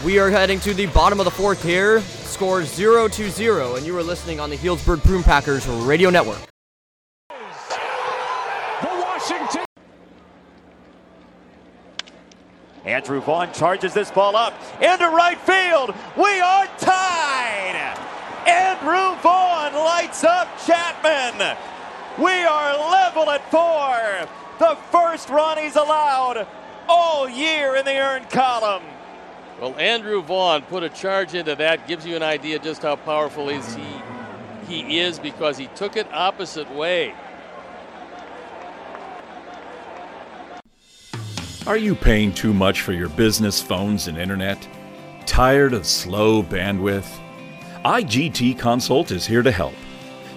We are heading to the bottom of the fourth here. Score 0 to 0. And you are listening on the Healdsburg Prune Packers Radio Network. The Washington. Andrew Vaughn charges this ball up into right field. We are tied. Andrew Vaughn lights up Chapman. We are level at four. The first run he's allowed all year in the earned column. Well, Andrew Vaughn put a charge into that. Gives you an idea just how powerful is he he is because he took it opposite way. Are you paying too much for your business phones and internet? Tired of slow bandwidth? IGT Consult is here to help.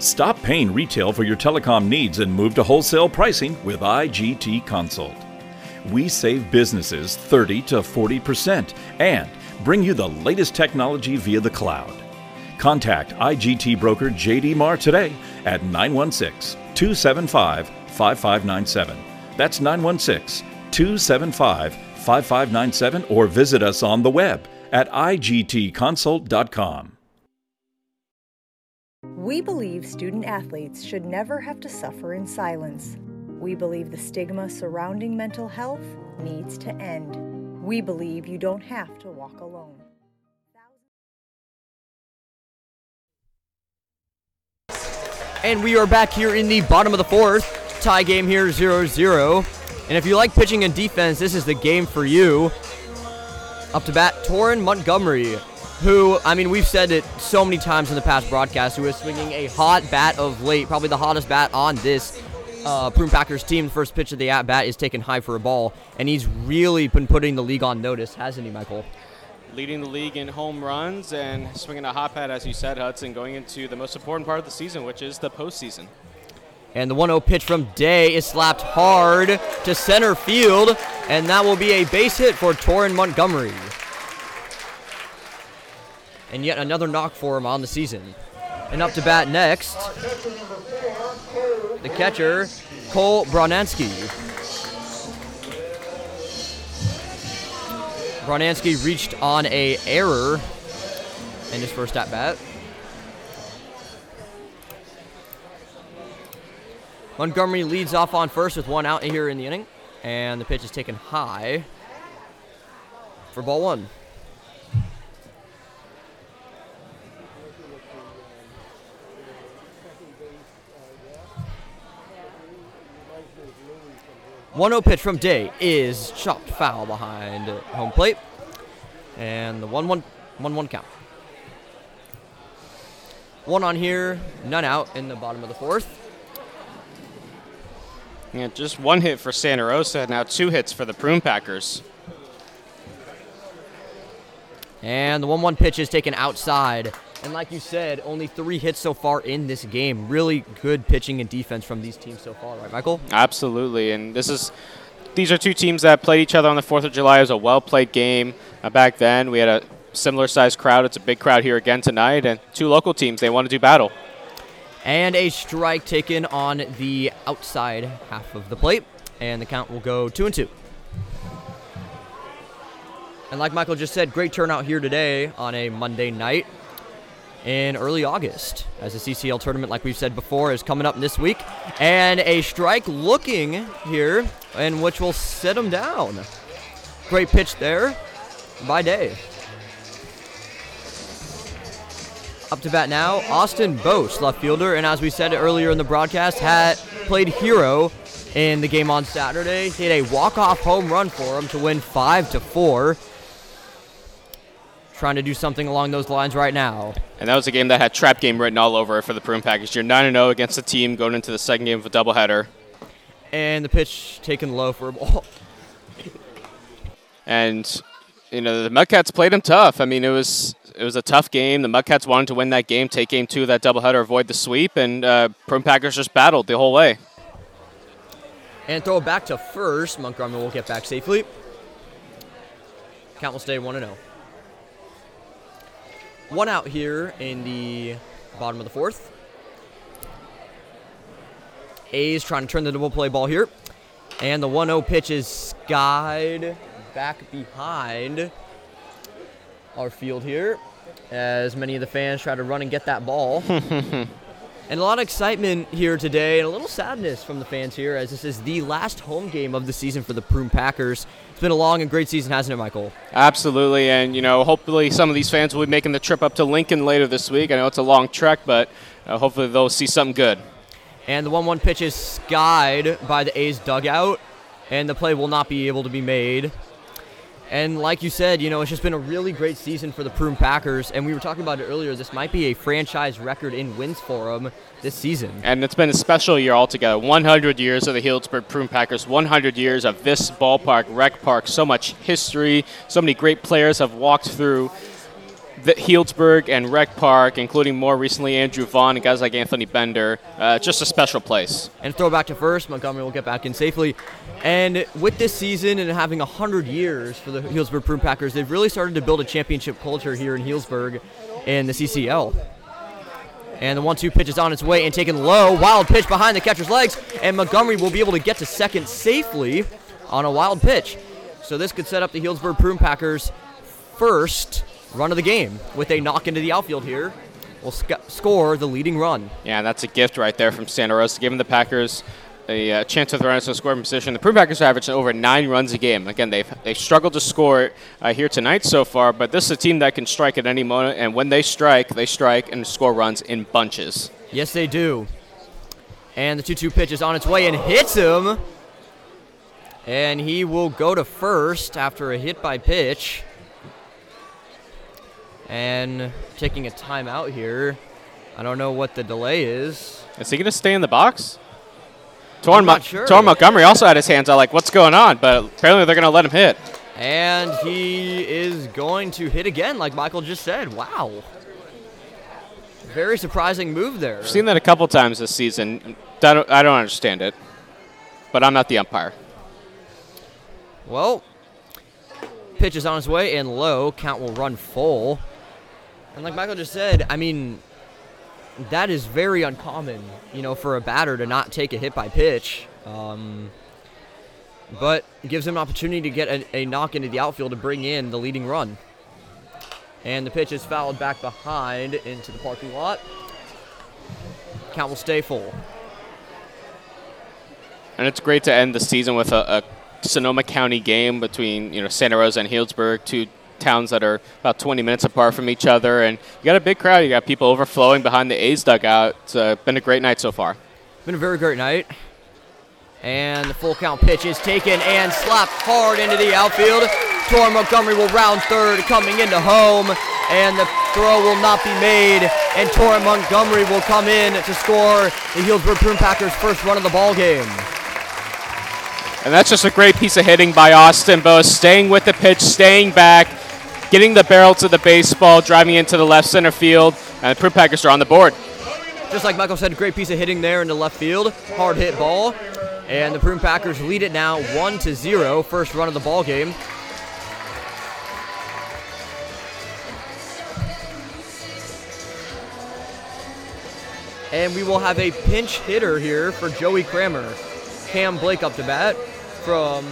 Stop paying retail for your telecom needs and move to wholesale pricing with IGT Consult. We save businesses 30 to 40% and bring you the latest technology via the cloud. Contact IGT broker JD Marr today at 916 275 5597. That's 916 275 5597 or visit us on the web at igtconsult.com. We believe student athletes should never have to suffer in silence. We believe the stigma surrounding mental health needs to end. We believe you don't have to walk alone. And we are back here in the bottom of the fourth. Tie game here 0 0. And if you like pitching and defense, this is the game for you. Up to bat, Torin Montgomery, who, I mean, we've said it so many times in the past broadcast, who is swinging a hot bat of late, probably the hottest bat on this uh, Prune Packers team, first pitch of the at bat is taken high for a ball, and he's really been putting the league on notice, hasn't he, Michael? Leading the league in home runs and swinging a hot pad, as you said, Hudson, going into the most important part of the season, which is the postseason. And the 1 0 pitch from Day is slapped hard to center field, and that will be a base hit for Torin Montgomery. And yet another knock for him on the season. And up to bat next, the catcher, Cole Bronansky. Bronansky reached on a error in his first at bat. Montgomery leads off on first with one out here in the inning, and the pitch is taken high for ball one. One 0 pitch from Day is chopped foul behind home plate, and the 1 1 1 1 count. One on here, none out in the bottom of the fourth. Yeah, just one hit for Santa Rosa, now two hits for the Prune Packers. And the 1 1 pitch is taken outside. And like you said, only three hits so far in this game. Really good pitching and defense from these teams so far, right, Michael? Absolutely. And this is these are two teams that played each other on the 4th of July. It was a well played game uh, back then. We had a similar sized crowd. It's a big crowd here again tonight. And two local teams, they want to do battle. And a strike taken on the outside half of the plate. And the count will go two and two. And like Michael just said, great turnout here today on a Monday night in early August as the CCL tournament, like we've said before, is coming up this week. And a strike looking here, and which will sit him down. Great pitch there by Day. Up to bat now, Austin Bost, left fielder, and as we said earlier in the broadcast, had played hero in the game on Saturday. Hit a walk-off home run for him to win five to four. Trying to do something along those lines right now. And that was a game that had trap game written all over it for the Prune Packers. You're 9 0 against the team going into the second game of a doubleheader. And the pitch taken low for a ball. and you know the Mudcats played him tough. I mean, it was it was a tough game. The Mudcats wanted to win that game, take game two of that doubleheader, avoid the sweep, and uh, Prune Packers just battled the whole way. And throw it back to first. Montgomery will get back safely. Count will stay 1 0. One out here in the bottom of the fourth. A's trying to turn the double play ball here. And the 1 0 pitch is skied back behind our field here as many of the fans try to run and get that ball. and a lot of excitement here today and a little sadness from the fans here as this is the last home game of the season for the Prune Packers. It's been a long and great season, hasn't it, Michael? Absolutely, and you know, hopefully some of these fans will be making the trip up to Lincoln later this week. I know it's a long trek, but uh, hopefully they'll see something good. And the 1 1 pitch is skied by the A's dugout, and the play will not be able to be made. And like you said, you know, it's just been a really great season for the Prune Packers. And we were talking about it earlier. This might be a franchise record in wins for them this season. And it's been a special year altogether. 100 years of the Healdsburg Prune Packers, 100 years of this ballpark, rec park. So much history. So many great players have walked through Healdsburg and Rec Park, including more recently Andrew Vaughn and guys like Anthony Bender. Uh, just a special place. And throw back to first. Montgomery will get back in safely. And with this season and having 100 years for the Healdsburg Prune Packers, they've really started to build a championship culture here in Healdsburg in the CCL. And the one-two pitch is on its way and taken low. Wild pitch behind the catcher's legs, and Montgomery will be able to get to second safely on a wild pitch. So this could set up the Healdsburg Prune Packers' first run of the game with a knock into the outfield here. Will sc- score the leading run. Yeah, that's a gift right there from Santa Rosa, giving the Packers a uh, chance to throw into a scoring position. The Prune Packers average over nine runs a game. Again, they've they've struggled to score uh, here tonight so far, but this is a team that can strike at any moment, and when they strike, they strike and score runs in bunches. Yes, they do. And the 2 2 pitch is on its way and hits him. And he will go to first after a hit by pitch. And taking a timeout here. I don't know what the delay is. Is he going to stay in the box? Torn, Mo- sure. Torin Montgomery also had his hands out, like, what's going on? But apparently they're going to let him hit. And he is going to hit again, like Michael just said. Wow. Very surprising move there. I've seen that a couple times this season. I don't, I don't understand it. But I'm not the umpire. Well, pitch is on its way and low. Count will run full. And like Michael just said, I mean, that is very uncommon, you know, for a batter to not take a hit by pitch. Um, but gives him an opportunity to get a, a knock into the outfield to bring in the leading run. And the pitch is fouled back behind into the parking lot. Count will stay full. And it's great to end the season with a, a Sonoma County game between you know Santa Rosa and Healdsburg, two towns that are about 20 minutes apart from each other. And you got a big crowd. You got people overflowing behind the A's dugout. It's uh, been a great night so far. Been a very great night. And the full count pitch is taken and slapped hard into the outfield. Tor Montgomery will round third, coming into home, and the throw will not be made. And Tor Montgomery will come in to score the Healdsburg Prune Packers' first run of the ball game. And that's just a great piece of hitting by Austin Bost, staying with the pitch, staying back, getting the barrel to the baseball, driving into the left center field, and the Prune Packers are on the board. Just like Michael said, great piece of hitting there into left field. Hard hit ball. And the Prune Packers lead it now 1 to 0, first run of the ball game. And we will have a pinch hitter here for Joey Kramer. Cam Blake up to bat from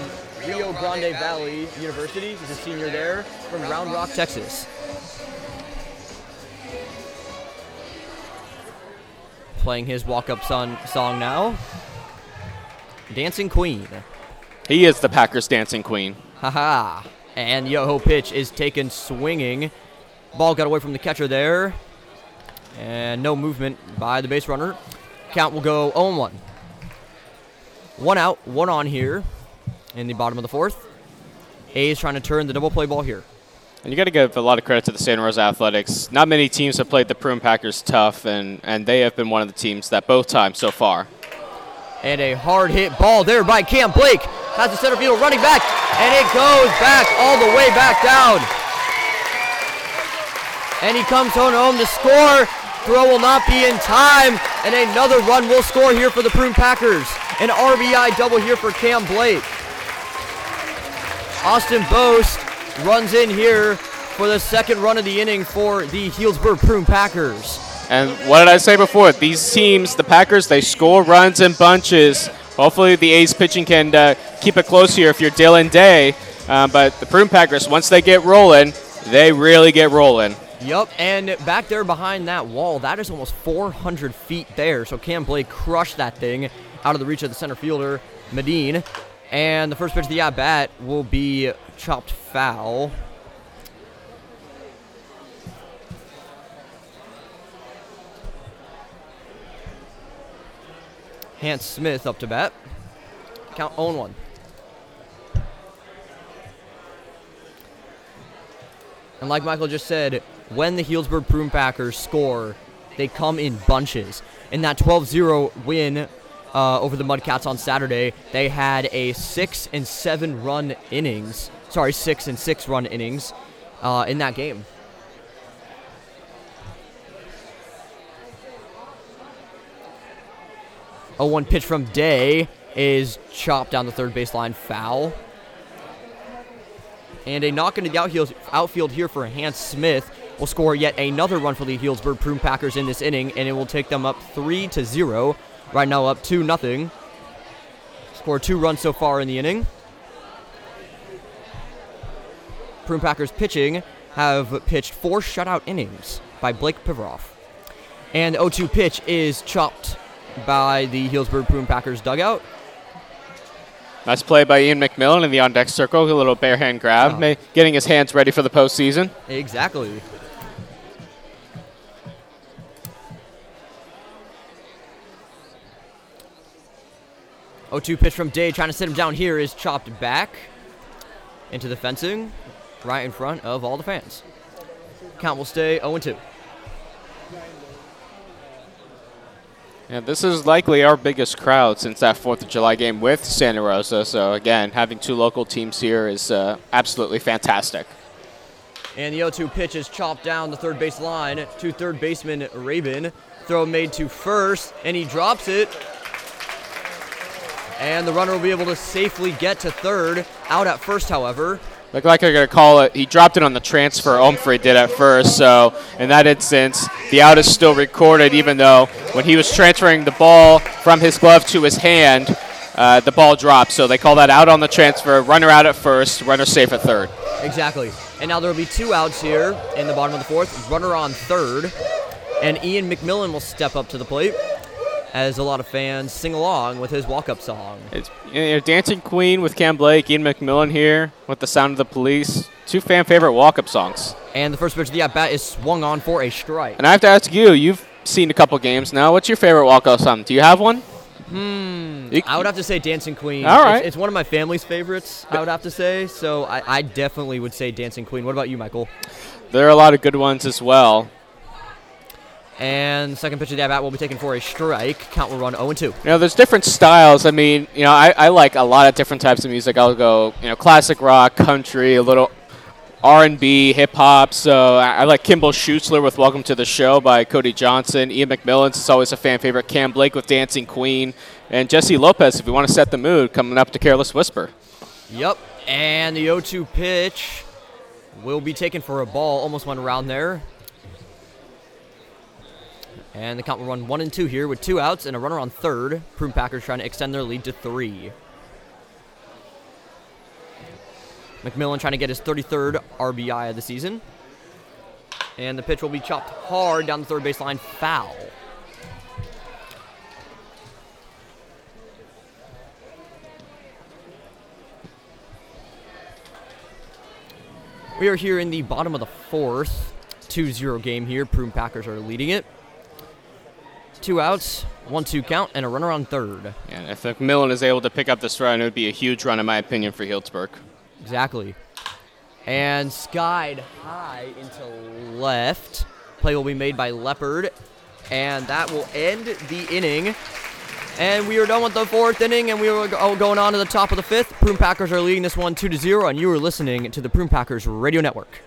Rio Grande Valley University. He's a senior there from Round Rock, Texas. Playing his walk-up son song now. Dancing Queen. He is the Packers dancing queen. Haha. And Yoho pitch is taken swinging. Ball got away from the catcher there. And no movement by the base runner. Count will go 0 1. One out, one on here in the bottom of the fourth. A's trying to turn the double play ball here. And you got to give a lot of credit to the Santa Rosa Athletics. Not many teams have played the Prune Packers tough, and, and they have been one of the teams that both times so far. And a hard hit ball there by Cam Blake. Has the center field running back, and it goes back all the way back down. And he comes on home to score. Throw will not be in time, and another run will score here for the Prune Packers. An RBI double here for Cam Blake. Austin Bost runs in here for the second run of the inning for the Healdsburg Prune Packers. And what did I say before? These teams, the Packers, they score runs in bunches. Hopefully, the A's pitching can uh, keep it close here if you're Dylan Day. Uh, but the Prune Packers, once they get rolling, they really get rolling. Yep, and back there behind that wall, that is almost 400 feet there. So Cam Blake crushed that thing out of the reach of the center fielder, Medine. And the first pitch of the at bat will be chopped foul. Hans Smith up to bat. Count own one. And like Michael just said, when the Healdsburg Prune Packers score, they come in bunches. In that 12-0 win uh, over the Mudcats on Saturday, they had a six and seven run innings. Sorry, six and six run innings uh, in that game. A one pitch from Day is chopped down the third baseline foul. And a knock into the outfield, here for Hans Smith will score yet another run for the Healdsburg Prune Packers in this inning, and it will take them up three to zero. Right now, up two nothing. Scored two runs so far in the inning. Prune Packers pitching have pitched four shutout innings by Blake Pivaroff. And the 0-2 pitch is chopped by the Healdsburg Prune Packers dugout. Nice play by Ian McMillan in the on deck circle. A little bare hand grab, Oh. getting his hands ready for the postseason. Exactly. O two pitch from Day trying to sit him down here is chopped back into the fencing right in front of all the fans. Count will stay 0 2. Yeah, this is likely our biggest crowd since that 4th of July game with Santa Rosa. So, again, having two local teams here is uh, absolutely fantastic. And the 0-2 pitch is chopped down the third base line to third baseman Rabin. Throw made to first, and he drops it. And the runner will be able to safely get to third. Out at first, however. Look like they're going to call it. He dropped it on the transfer. Omfrey did at first. So in that instance, the out is still recorded, even though when he was transferring the ball from his glove to his hand, uh, the ball dropped. So they call that out on the transfer. Runner out at first. Runner safe at third. Exactly. And now there will be two outs here in the bottom of the fourth. Runner on third. And Ian McMillan will step up to the plate as a lot of fans sing along with his walk-up song. It's you know, Dancing Queen with Cam Blake, Ian McMillan here with the Sound of the Police. Two fan favorite walk-up songs. And the first pitch of the at-bat is swung on for a strike. And I have to ask you, you've seen a couple games now. What's your favorite walk-up song? Do you have one? Hmm. I would have to say Dancing Queen. All right. It's, it's one of my family's favorites, I would have to say. So I, I definitely would say Dancing Queen. What about you, Michael? There are a lot of good ones as well. And second pitch of the at-bat will be taken for a strike. Count will run 0 and 2. You know, there's different styles. I mean, you know, I, I like a lot of different types of music. I'll go, you know, classic rock, country, a little R&B, hip hop. So I, I like Kimball Schutzler with "Welcome to the Show" by Cody Johnson. Ian McMillan's is always a fan favorite. Cam Blake with "Dancing Queen," and Jesse Lopez, if you want to set the mood, coming up to "Careless Whisper." Yep. And the 0-2 pitch will be taken for a ball. Almost went around there. And the count will run one and two here with two outs and a runner on third. Prune Packers trying to extend their lead to three. McMillan trying to get his 33rd RBI of the season. And the pitch will be chopped hard down the third baseline, foul. We are here in the bottom of the fourth. 2-0 game here. Prune Packers are leading it. Two outs, one two count, and a runner on third. And if McMillan is able to pick up this run, it would be a huge run, in my opinion, for Healdsburg. Exactly. And skied high into left. Play will be made by Leopard. And that will end the inning. And we are done with the fourth inning, and we are oh, going on to the top of the fifth. Prune Packers are leading this one 2 to 0, and you are listening to the Prune Packers Radio Network.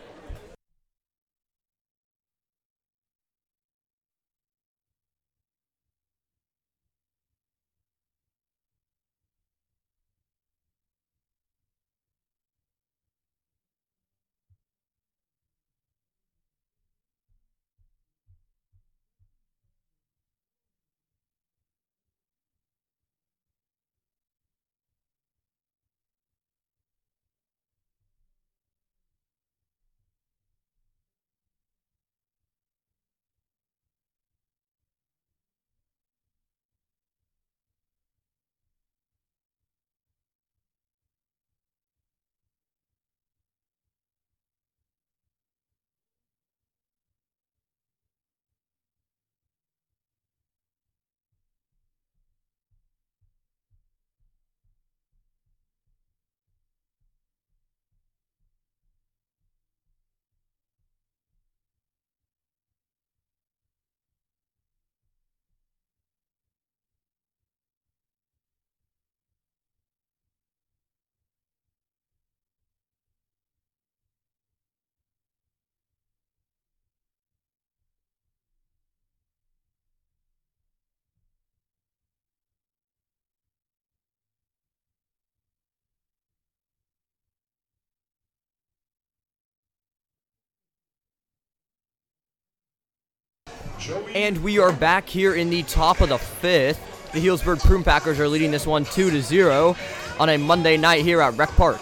And we are back here in the top of the fifth. The Healdsburg Prune Packers are leading this one 2 to 0 on a Monday night here at Rec Park.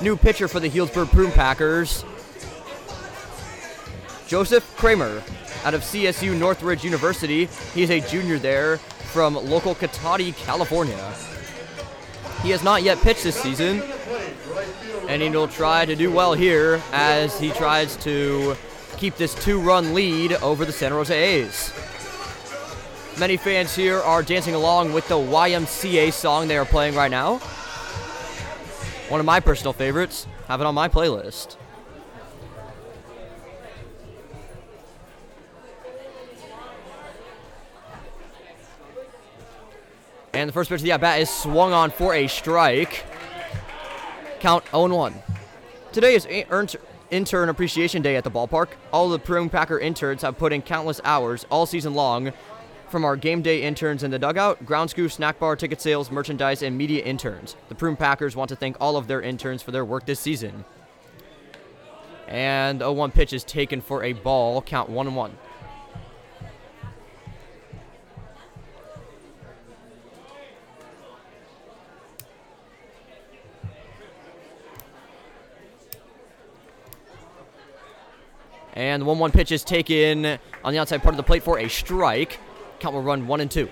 New pitcher for the Healdsburg Prune Packers, Joseph Kramer out of CSU Northridge University. He's a junior there from local Cotati, California. He has not yet pitched this season, and he will try to do well here as he tries to keep this two-run lead over the San Rosa A's. Many fans here are dancing along with the YMCA song they are playing right now. One of my personal favorites. Have it on my playlist. And the first pitch of the at bat is swung on for a strike. Count 0 1. Today is Intern Appreciation Day at the ballpark. All the Prune Packer interns have put in countless hours all season long from our game day interns in the dugout, ground scoop, snack bar, ticket sales, merchandise, and media interns. The Prune Packers want to thank all of their interns for their work this season. And a 1 pitch is taken for a ball, count 1 1. And the 1 1 pitch is taken on the outside part of the plate for a strike. Count will run 1 and 2.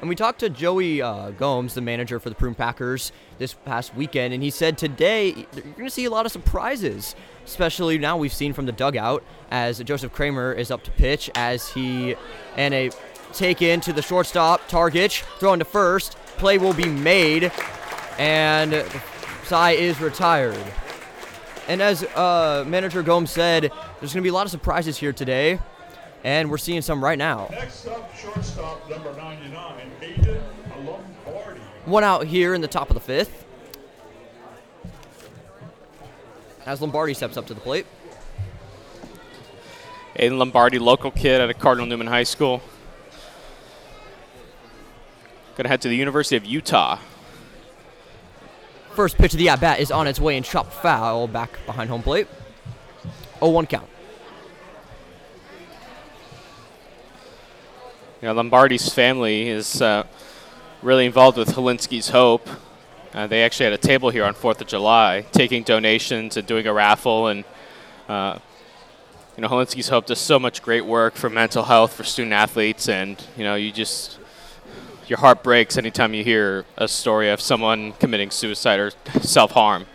And we talked to Joey uh, Gomes, the manager for the Prune Packers, this past weekend, and he said today you're going to see a lot of surprises, especially now we've seen from the dugout as Joseph Kramer is up to pitch as he and a take in to the shortstop, Targich, throwing to first. Play will be made, and Cy is retired. And as uh, manager Gomes said, there's going to be a lot of surprises here today, and we're seeing some right now. Next up, shortstop number 99, Aiden Lombardi. One out here in the top of the fifth. As Lombardi steps up to the plate. Aiden Lombardi, local kid out of Cardinal Newman High School. Going to head to the University of Utah. First pitch of the at bat is on its way and chopped foul back behind home plate. 0 1 count. You know, Lombardi's family is uh, really involved with Hilinski's Hope. Uh, they actually had a table here on 4th of July, taking donations and doing a raffle. And, uh, you know, Hilinski's Hope does so much great work for mental health for student athletes. And, you know, you just your heart breaks anytime you hear a story of someone committing suicide or self harm.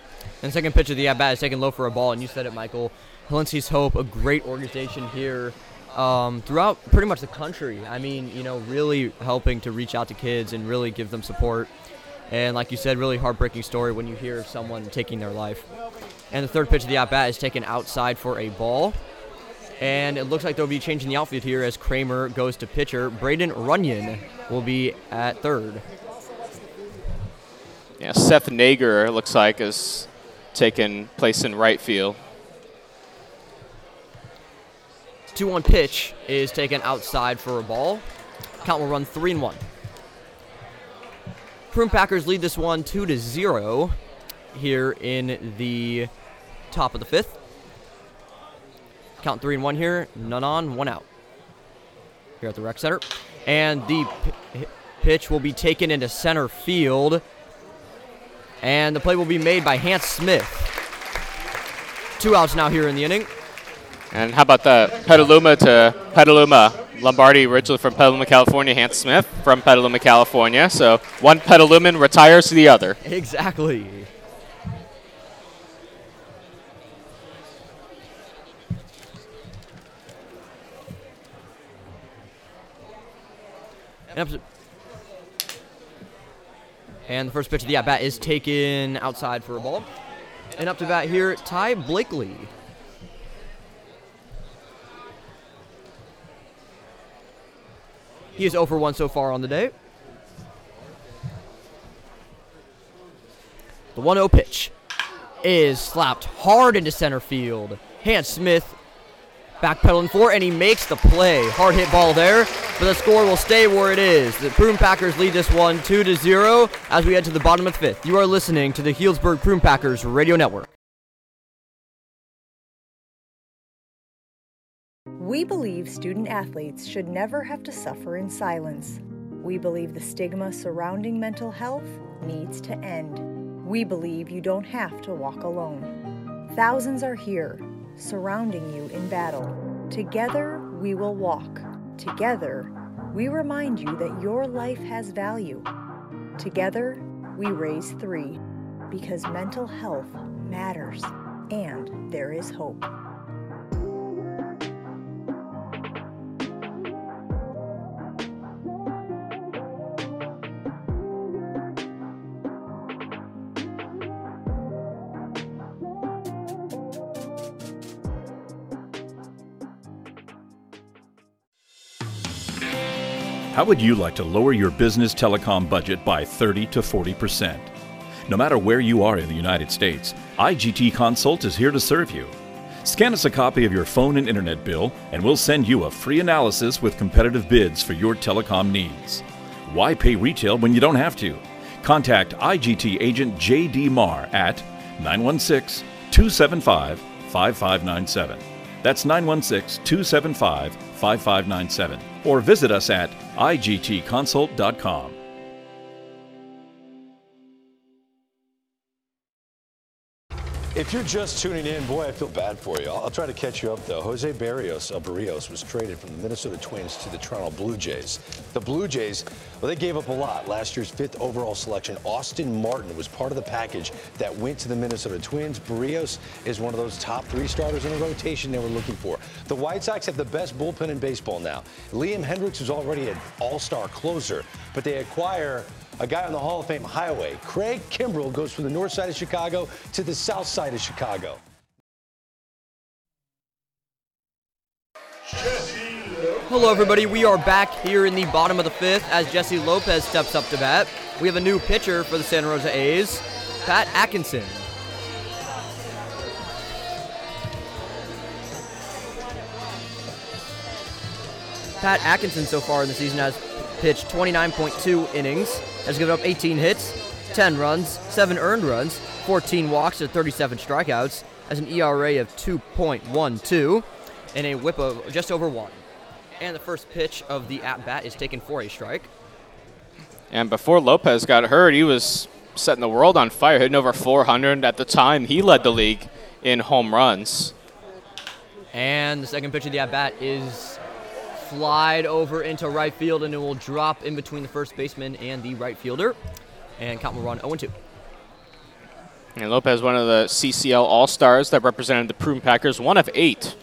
And second pitch of the at bat is taken low for a ball, and you said it, Michael. Hilinski's Hope, a great organization here um, throughout pretty much the country. I mean, you know, really helping to reach out to kids and really give them support. And like you said, really heartbreaking story when you hear someone taking their life. And the third pitch of the at bat is taken outside for a ball. And it looks like they'll be changing the outfield here as Kramer goes to pitcher. Braden Runyon will be at third. Yeah, Seth Nager looks like is taking place in right field. 2 1 pitch is taken outside for a ball. Count will run 3 and 1. Prune Packers lead this one 2 to 0 here in the top of the fifth. Count three and one here. None on, one out. Here at the rec center. And the p- pitch will be taken into center field. And the play will be made by Hans Smith. Two outs now here in the inning. And how about that? Petaluma to Petaluma. Lombardi originally from Petaluma, California. Hans Smith from Petaluma, California. So one Petaluman retires to the other. Exactly. And the first pitch of the at bat is taken outside for a ball. And up to bat here, Ty Blakely. He is 0 for 1 so far on the day. The 1 0 pitch is slapped hard into center field. Hans Smith backpedaling for, and he makes the play. Hard hit ball there, but the score will stay where it is. The Prune Packers lead this one 2 to 0 as we head to the bottom of the fifth. You are listening to the Healdsburg Prune Packers Radio Network. We believe student athletes should never have to suffer in silence. We believe the stigma surrounding mental health needs to end. We believe you don't have to walk alone. Thousands are here, surrounding you in battle. Together, we will walk. Together, we remind you that your life has value. Together, we raise three because mental health matters and there is hope. How would you like to lower your business telecom budget by 30 to 40%? No matter where you are in the United States, IGT Consult is here to serve you. Scan us a copy of your phone and internet bill, and we'll send you a free analysis with competitive bids for your telecom needs. Why pay retail when you don't have to? Contact IGT agent JD Marr at 916 275 5597. That's 916 275 5597. Or visit us at igtconsult.com. If you're just tuning in, boy, I feel bad for you. I'll, try to catch you up, though. Jose Berrios of Berrios was traded from the Minnesota Twins to the Toronto Blue Jays. The Blue Jays, well, they gave up a lot. Last year's fifth overall selection, Austin Martin, was part of the package that went to the Minnesota Twins. Berrios is one of those top three starters in the rotation they were looking for. The White Sox have the best bullpen in baseball now. Liam Hendriks is already an all-star closer, but they acquire a guy on the Hall of Fame highway. Craig Kimbrel goes from the north side of Chicago to the south side of Chicago. Hello, everybody. We are back here in the bottom of the fifth as Jesse Lopez steps up to bat. We have a new pitcher for the Santa Rosa A's, Pat Atkinson. Pat Atkinson so far in the season has pitched 29.2 innings, has given up 18 hits, 10 runs, 7 earned runs, 14 walks, and 37 strikeouts, has an ERA of 2.12, and a whip of just over 1. And the first pitch of the at bat is taken for a strike. And before Lopez got hurt, he was setting the world on fire, hitting over 400 at the time. He led the league in home runs. And the second pitch of the at bat is flied over into right field, and it will drop in between the first baseman and the right fielder. And count will run 0 2. And Lopez, one of the CCL All Stars that represented the Prune Packers, one of eight.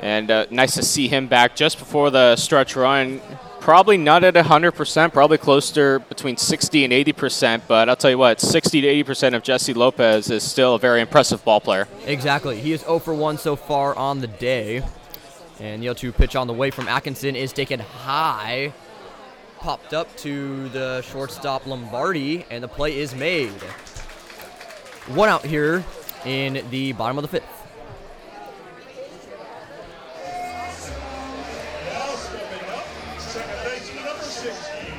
And uh, nice to see him back just before the stretch run. Probably not at 100%, probably closer between 60 and 80%. But I'll tell you what, 60 to 80% of Jesse Lopez is still a very impressive ball player. Exactly. He is 0 for 1 so far on the day. And the 0 2 pitch on the way from Atkinson is taken high. Popped up to the shortstop Lombardi, and the play is made. One out here in the bottom of the fifth. Now stepping up, second baseman number 16,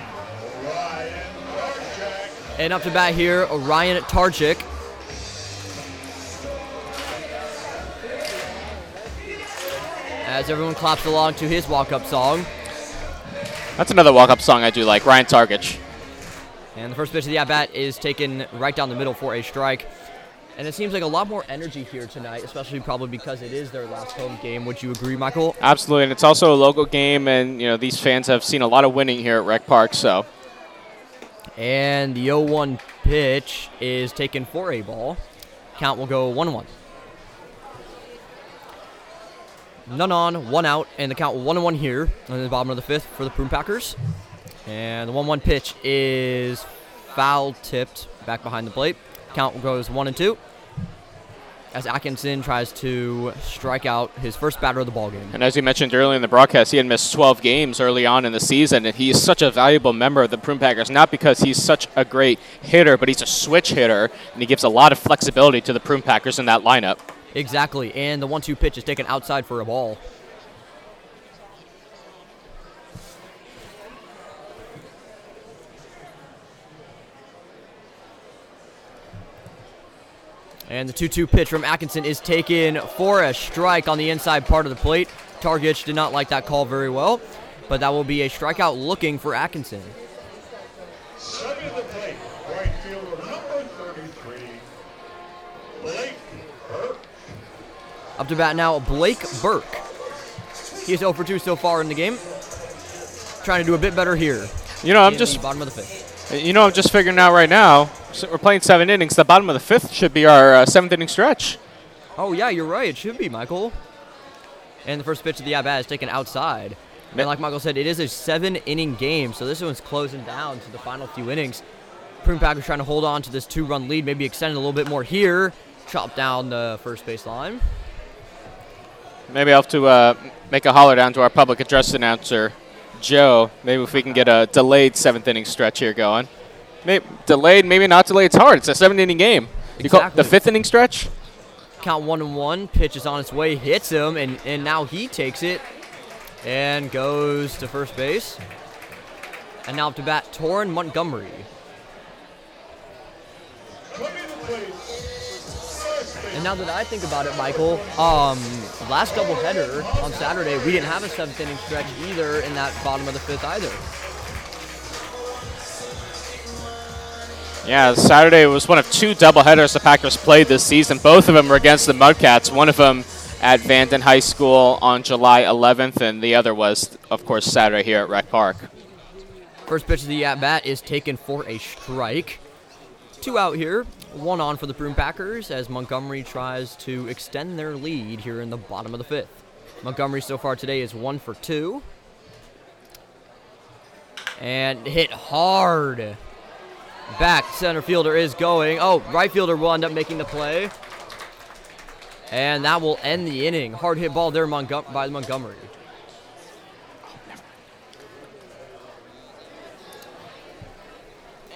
Ryan Tarchak. And up to bat here, Ryan Tarchik. As everyone claps along to his walk-up song. That's another walk-up song I do like, Ryan Targich. And the first pitch of the at-bat is taken right down the middle for a strike. And it seems like a lot more energy here tonight, especially probably because it is their last home game. Would you agree, Michael? Absolutely, and it's also a local game, and you know these fans have seen a lot of winning here at Rec Park. So, And the 0-1 pitch is taken for a ball. Count will go 1-1. None on, one out, and the count one and one here in the bottom of the fifth for the Prune Packers. And the 1-1 pitch is foul tipped back behind the plate. Count goes 1 and 2 as Atkinson tries to strike out his first batter of the ball game. and as you mentioned earlier in the broadcast, he had missed 12 games early on in the season, and he is such a valuable member of the Prune Packers. Not because he's such a great hitter, but he's a switch hitter, and he gives a lot of flexibility to the Prune Packers in that lineup. Exactly, and the 1-2 pitch is taken outside for a ball. And the 2 2 pitch from Atkinson is taken for a strike on the inside part of the plate. Targich did not like that call very well, but that will be a strikeout looking for Atkinson. Up to bat now, Blake Burke. He's 0 for 2 so far in the game. Trying to do a bit better here. You know, I'm just the bottom of the fifth. You know, I'm just figuring out right now. So we're playing seven innings. The bottom of the fifth should be our uh, seventh inning stretch. Oh yeah, you're right. It should be Michael. And the first pitch of the at bat is taken outside. And like Michael said, it is a seven-inning game, so this one's closing down to the final few innings. Prune Packers trying to hold on to this two-run lead, maybe extend it a little bit more here. Chop down the first base line. Maybe I'll have to uh, make a holler down to our public address announcer, Joe, maybe if we can get a delayed seventh inning stretch here going. Maybe delayed, maybe not delayed. It's hard. It's a seventh inning game. You call it the fifth inning stretch? Count one and one. Pitch is on its way, hits him, and, and now he takes it and goes to first base. And now up to bat, Torin Montgomery. And now that I think about it, Michael, um, last doubleheader on Saturday, we didn't have a seventh inning stretch either in that bottom of the fifth either. Yeah, Saturday was one of two doubleheaders the Packers played this season. Both of them were against the Mudcats. One of them at Vanden High School on July 11th, and the other was, of course, Saturday here at Rec Park. First pitch of the at bat is taken for a strike. Two out here, one on for the Prune Packers as Montgomery tries to extend their lead here in the bottom of the fifth. Montgomery so far today is one for two. And hit hard. Back center fielder is going. Oh, right fielder will end up making the play. And that will end the inning. Hard hit ball there Montgom- by Montgomery.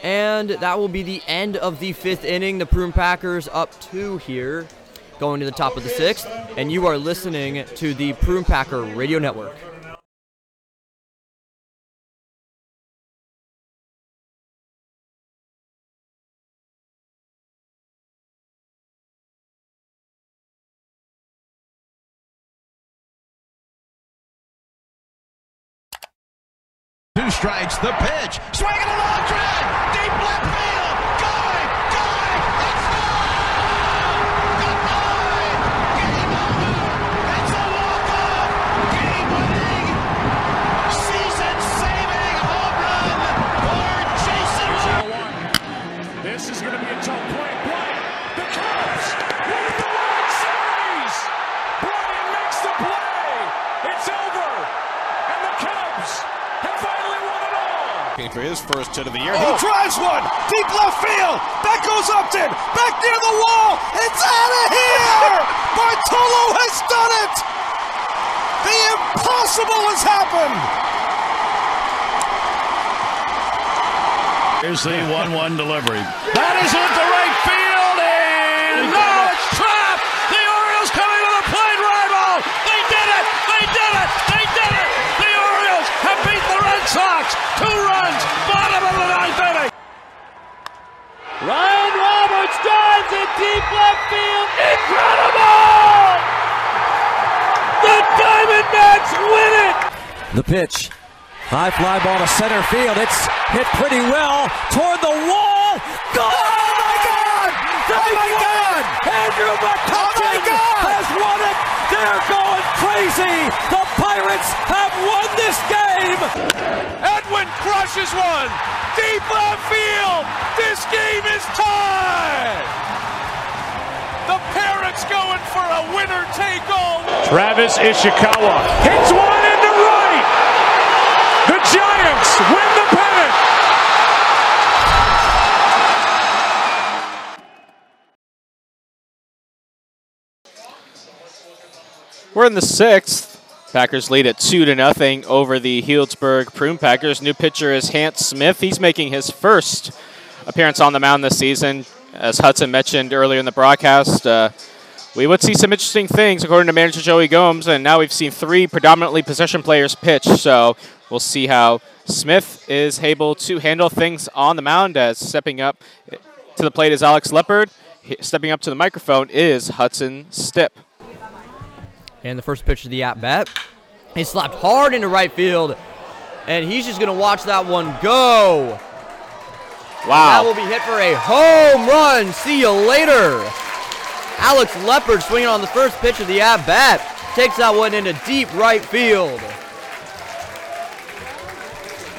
And that will be the end of the fifth inning. The Prune Packers up two here, going to the top of the sixth. And you are listening to the Prune Packer Radio Network. Two strikes, the pitch. Swing and a long For his first hit of the year, he oh. drives one deep left field. That goes Upton back near the wall. It's out of here. Bartolo has done it. The impossible has happened. Here's the 1-1 delivery. That is into right field, and now it's trapped. The Orioles coming to the plate, rival. They did it. They did it. They did it. The Orioles have beat the Red Sox. Two runs, bottom of the ninth inning. Ryan Roberts drives it deep left field. Incredible! The Diamondbacks win it! The pitch. High fly ball to center field. It's hit pretty well toward the wall. Go! Oh my God! Oh, oh my God! Andrew McCutchen has won it. They're going crazy. The The pirates have won this game. Edwin crushes one. Deep left field. This game is tied. The Parents going for a winner take all. Travis Ishikawa hits one into right. The Giants win the pennant. We're in the sixth. Packers lead at two to nothing over the Healdsburg Prune Packers. New pitcher is Hans Smith. He's making his first appearance on the mound this season. As Hudson mentioned earlier in the broadcast, uh, we would see some interesting things according to manager Joey Gomes, and now we've seen three predominantly possession players pitch. So we'll see how Smith is able to handle things on the mound. As stepping up to the plate is Alex Leopard. Stepping up to the microphone is Hudson Stipp. And the first pitch of the at bat. He slapped hard into right field. And he's just going to watch that one go. Wow. That will be hit for a home run. See you later. Alex Leopard swinging on the first pitch of the at bat. Takes that one into deep right field.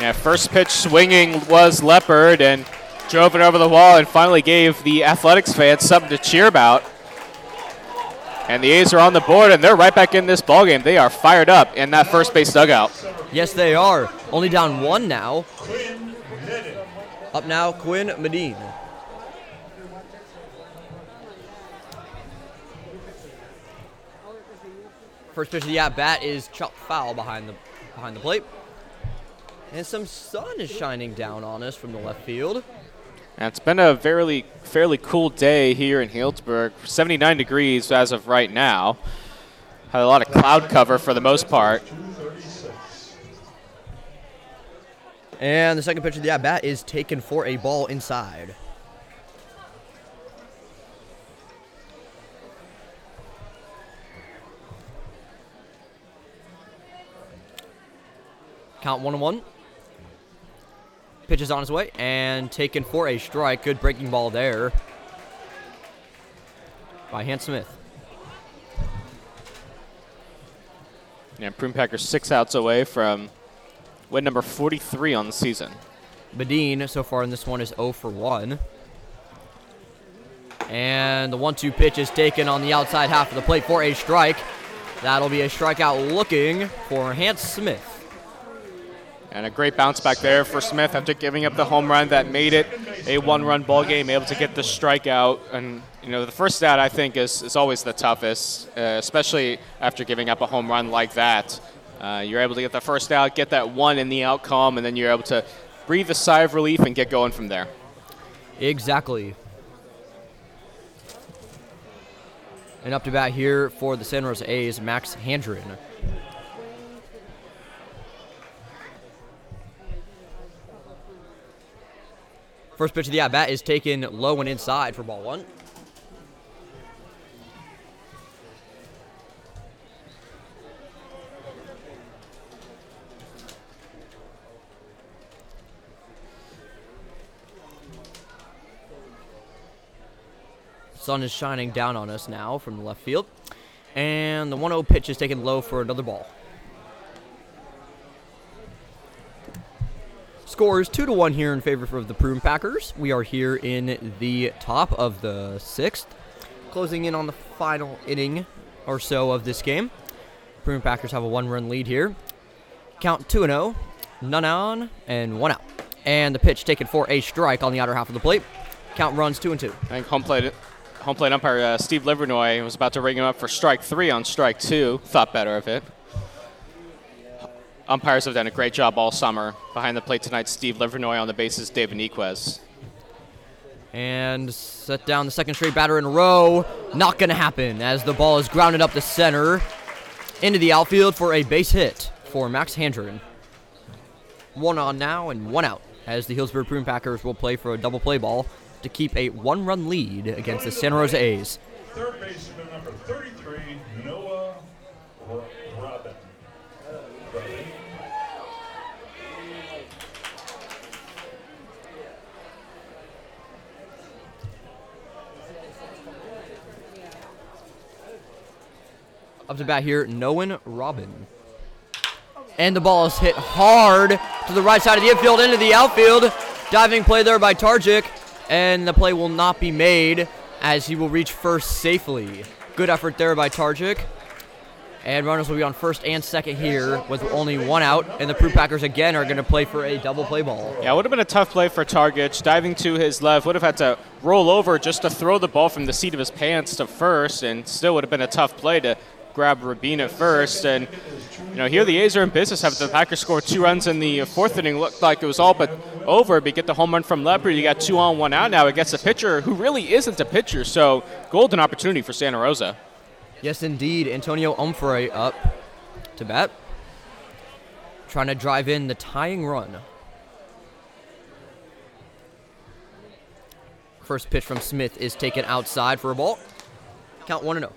Yeah, first pitch swinging was Leopard and drove it over the wall and finally gave the Athletics fans something to cheer about. And the A's are on the board and they're right back in this ballgame. They are fired up in that first base dugout. Yes, they are. Only down one now. Up now, Quinn Medine. First pitch of the at bat is chopped foul behind the behind the plate. And some sun is shining down on us from the left field. And it's been a fairly fairly cool day here in Healdsburg. 79 degrees as of right now. Had a lot of cloud cover for the most part. And the second pitch of the at bat is taken for a ball inside. Count one and one. Pitch is on his way and taken for a strike. Good breaking ball there by Hans Smith. Yeah, Prune Packers six outs away from win number 43 on the season. Badine so far in this one is 0 for 1. And the 1 2 pitch is taken on the outside half of the plate for a strike. That'll be a strikeout looking for Hans Smith. And a great bounce back there for Smith after giving up the home run that made it a one-run ball game, able to get the strikeout. And you know, the first out I think is, is always the toughest, uh, especially after giving up a home run like that. Uh, you're able to get the first out, get that one in the outcome, and then you're able to breathe a sigh of relief and get going from there. Exactly. And up to bat here for the San Jose A's, Max Handren. First pitch of the at bat is taken low and inside for ball one. Sun is shining down on us now from the left field. And the 1 0 pitch is taken low for another ball. Scores 2 to 1 here in favor of the Prune Packers. We are here in the top of the sixth, closing in on the final inning or so of this game. Prune Packers have a one run lead here. Count 2 and 0, none on, and one out. And the pitch taken for a strike on the outer half of the plate. Count runs 2 and 2. I think home plate home plate umpire uh, Steve Livernoy was about to ring him up for strike three on strike two. Thought better of it. Umpires have done a great job all summer. Behind the plate tonight, Steve Livernoy on the bases, David Niquez. And set down the second straight batter in a row. Not going to happen as the ball is grounded up the center into the outfield for a base hit for Max Handren. One on now and one out as the Healdsburg Prune Packers will play for a double play ball to keep a one run lead against the Santa Rosa A's. Third baseman number 33, Up to bat here, Noah Robin. And the ball is hit hard to the right side of the infield into the outfield. Diving play there by Tarjik, and the play will not be made as he will reach first safely. Good effort there by Tarjik. And runners will be on first and second here with only one out, and the Prune Packers again are going to play for a double play ball. Yeah, it would have been a tough play for Targich. Diving to his left, would have had to roll over just to throw the ball from the seat of his pants to first, and still would have been a tough play to grab Rabin at first. And, you know, here the A's are in business. Have the Packers scored two runs in the fourth inning. Looked like it was all but over, but get the home run from Leopard. You got two on, one out now against a pitcher who really isn't a pitcher. So, golden opportunity for Santa Rosa. Yes, indeed. Antonio Humphrey up to bat. Trying to drive in the tying run. First pitch from Smith is taken outside for a ball. Count 1 0.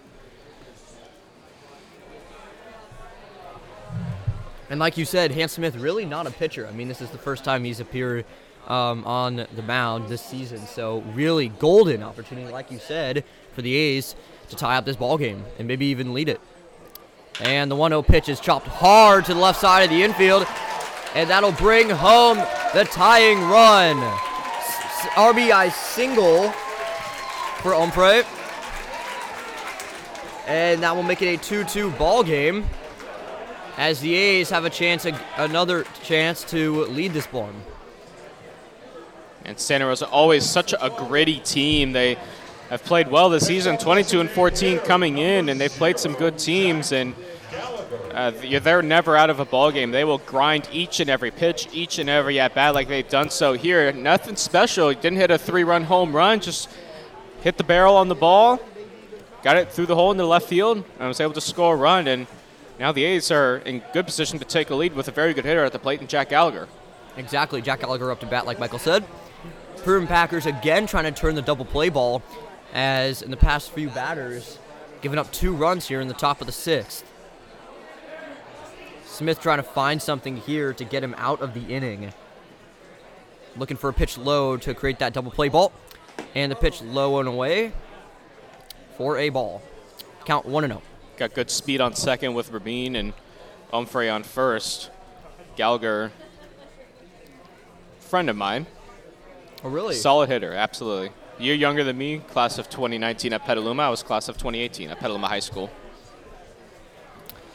And like you said, Hans Smith really not a pitcher. I mean, this is the first time he's appeared um, on the mound this season. So really golden opportunity, like you said, for the A's to tie up this ball game and maybe even lead it. And the 1-0 pitch is chopped hard to the left side of the infield, and that'll bring home the tying run. S- RBI single for Ombre. And that will make it a 2-2 ball game as the A's have a chance, another chance to lead this one. And Santa Rosa always such a gritty team. They have played well this season, 22 and 14 coming in, and they've played some good teams. And Uh, they're never out of a ball game. They will grind each and every pitch, each and every at bat, like they've done so here. Nothing special. Didn't hit a three-run home run. Just hit the barrel on the ball, got it through the hole in the left field, and was able to score a run. And now the A's are in good position to take a lead with a very good hitter at the plate, in Jack Gallagher. Exactly. Jack Gallagher up to bat, like Michael said. Prune Packers again trying to turn the double play ball, as in the past few batters, giving up two runs here in the top of the sixth. Smith trying to find something here to get him out of the inning. Looking for a pitch low to create that double play ball. And the pitch low and away for a ball. Count 1 and 0. Got good speed on second with Rabin and Humphrey on first. Gallagher, friend of mine. Oh, really? Solid hitter, absolutely. Year younger than me, class of 2019 at Petaluma. I was class of 2018 at Petaluma High School.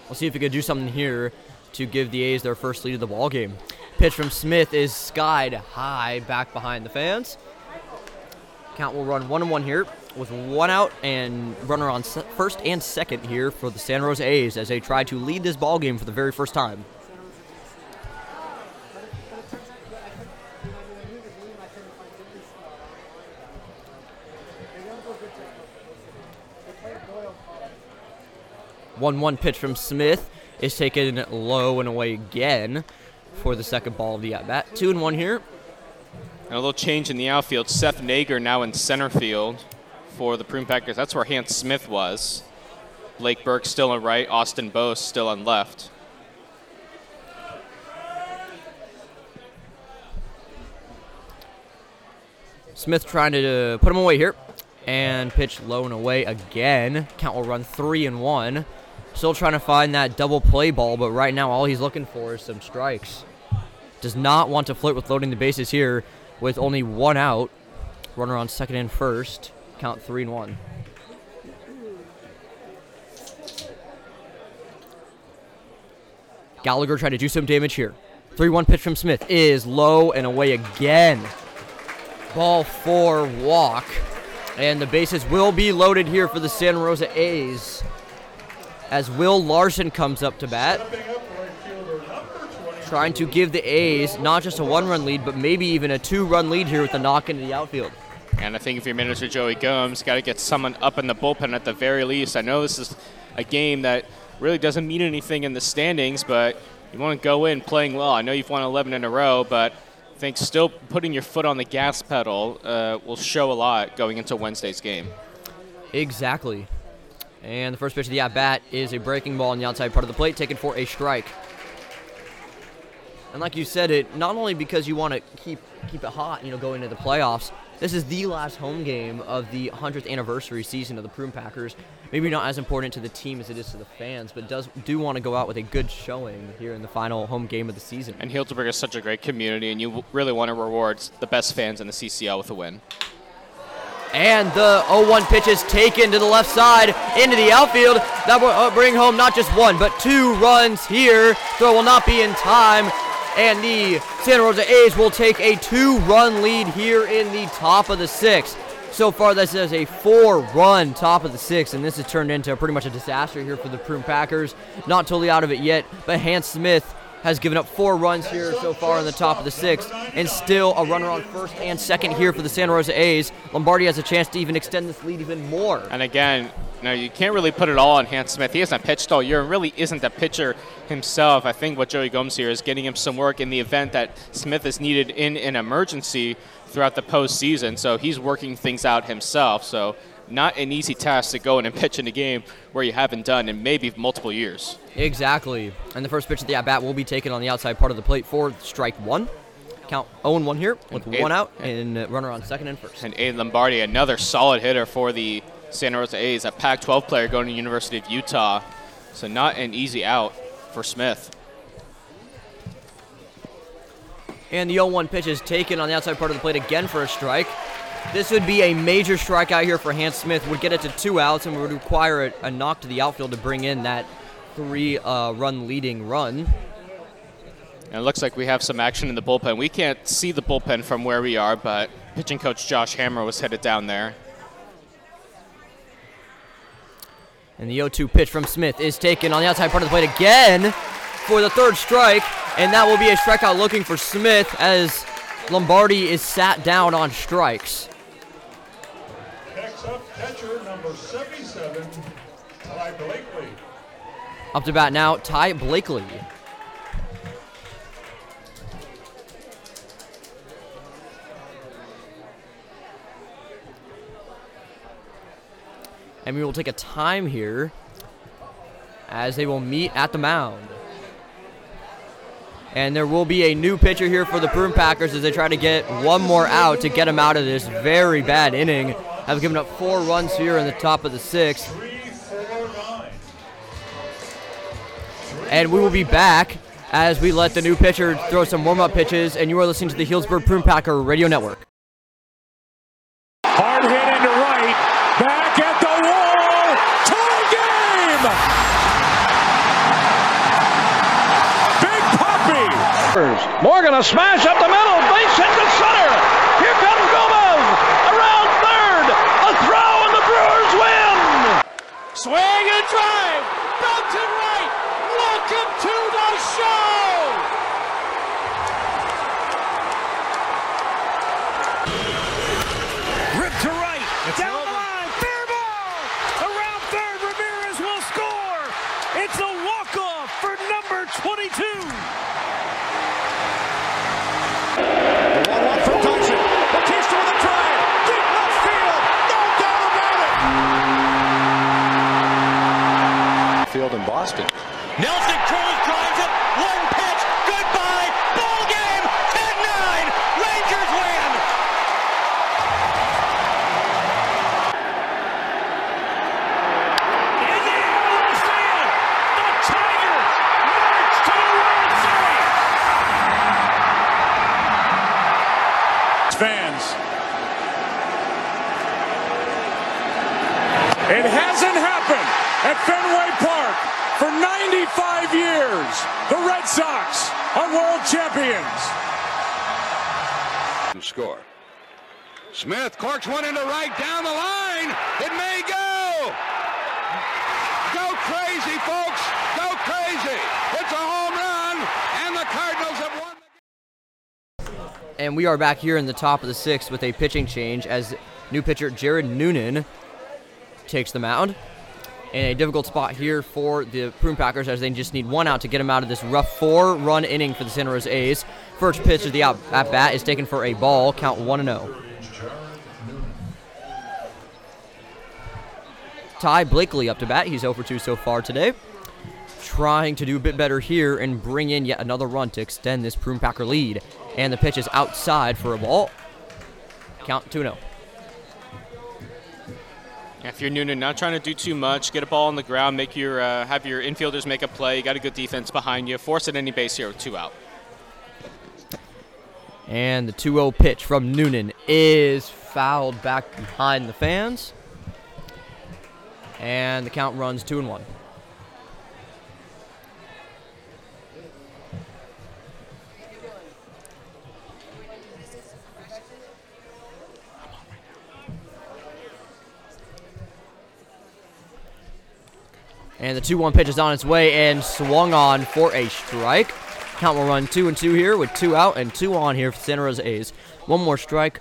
We'll see if we can do something here to give the A's their first lead of the ball game. Pitch from Smith is skied high back behind the fans. Count will run one and one here with one out and runner on first and second here for the San Jose A's as they try to lead this ball game for the very first time. One one pitch from Smith is taken low and away again for the second ball of the at bat. Two and one here. And a little change in the outfield. Seth Nager now in center field for the Prune Packers. That's where Hans Smith was. Blake Burke still on right. Austin Bost still on left. Smith trying to put him away here. And pitch low and away again. Count will run three and one. Still trying to find that double play ball, but right now all he's looking for is some strikes. Does not want to flirt with loading the bases here with only one out. Runner on second and first. Count three and one. Gallagher trying to do some damage here. 3 1 pitch from Smith is low and away again. Ball four, walk. And the bases will be loaded here for the San Rosa A's as Will Larson comes up to bat. Trying to give the A's not just a one run lead, but maybe even a two run lead here with the knock into the outfield. And I think if you're manager Joey Gomes, got to get someone up in the bullpen at the very least. I know this is a game that really doesn't mean anything in the standings, but you want to go in playing well. I know you've won 11 in a row, but I think still putting your foot on the gas pedal uh, will show a lot going into Wednesday's game. Exactly. And the first pitch of the at bat is a breaking ball on the outside part of the plate, taken for a strike. And like you said, it not only because you want to keep keep it hot, you know, going into the playoffs. This is the last home game of the 100th anniversary season of the Prune Packers. Maybe not as important to the team as it is to the fans, but does do want to go out with a good showing here in the final home game of the season. And Healdsburg is such a great community, and you really want to reward the best fans in the CCL with a win. And the 0-1 pitch is taken to the left side into the outfield. That will uh, bring home not just one, but two runs here. Throw will not be in time. And the Santa Rosa A's will take a two-run lead here in the top of the sixth. So far, this is a four-run top of the sixth, and this has turned into pretty much a disaster here for the Prune Packers. Not totally out of it yet, but Hans Smith has given up four runs here so far in the top of the sixth, and still a runner on first and second here for the Santa Rosa A's. Lombardi has a chance to even extend this lead even more. And again, no, you can't really put it all on Hans Smith. He hasn't pitched all year and really isn't a pitcher himself. I think what Joey Gomes here is getting him some work in the event that Smith is needed in an emergency throughout the postseason. So he's working things out himself. So not an easy task to go in and pitch in a game where you haven't done in maybe multiple years. Exactly. And the first pitch of the at bat will be taken on the outside part of the plate for strike one. Count 0 1 here with And one out and uh, runner on second and first. And Aiden Lombardi, another solid hitter for the Santa Rosa A's, a Pac 12 player going to the University of Utah. So not an easy out for Smith. And the 0 1 pitch is taken on the outside part of the plate again for a strike. This would be a major strikeout here for Hans Smith. Would get it to two outs and would require a, a knock to the outfield to bring in that three uh, run leading run. And it looks like we have some action in the bullpen. We can't see the bullpen from where we are, but pitching coach Josh Hammer was headed down there. And the 0 2 pitch from Smith is taken on the outside part of the plate again for the third strike. And that will be a strikeout looking for Smith as Lombardi is sat down on strikes. Catcher number 77, Ty Blakely. Up to bat now, Ty Blakely. And we will take a time here as they will meet at the mound. And there will be a new pitcher here for the Prune Packers as they try to get one more out to get them out of this very bad inning. Have given up four runs here in the top of the sixth. And we will be back as we let the new pitcher throw some warm-up pitches. And you are listening to the Healdsburg Prune Packer Radio Network. Hard hit into right. Back at the wall. Tie game. Big Poppy. Morgan a smash up the middle. Base hit to center. Here comes Gomez. Around third. A throw and the Brewers win. Swing and drive. Belton right. Welcome to the show. Field in Boston. Nelson champions. Score. Smith corks one into right down the line. It may go. Go crazy, folks. Go crazy. It's a home run, and the Cardinals have won. And we are back here in the top of the sixth with a pitching change as new pitcher Jared Noonan takes the mound. In a difficult spot here for the Prune Packers as they just need one out to get them out of this rough four run inning for the Santa Rosa A's. First pitch of the out at bat is taken for a ball, count 1 0. Ty Blakely up to bat. He's 0 for 2 so far today. Trying to do a bit better here and bring in yet another run to extend this Prune Packer lead. And the pitch is outside for a ball. Count 2 0. If you're Noonan, not trying to do too much, get a ball on the ground, make your uh, have your infielders make a play. You got a good defense behind you. Force it any base here with two out. And the 2 0 pitch from Noonan is fouled back behind the fans. And the count runs 2 and 1. And the 2 1 pitch is on its way and swung on for a strike. Count will run 2 and 2 here with 2 out and 2 on here for Santa Rosa A's. One more strike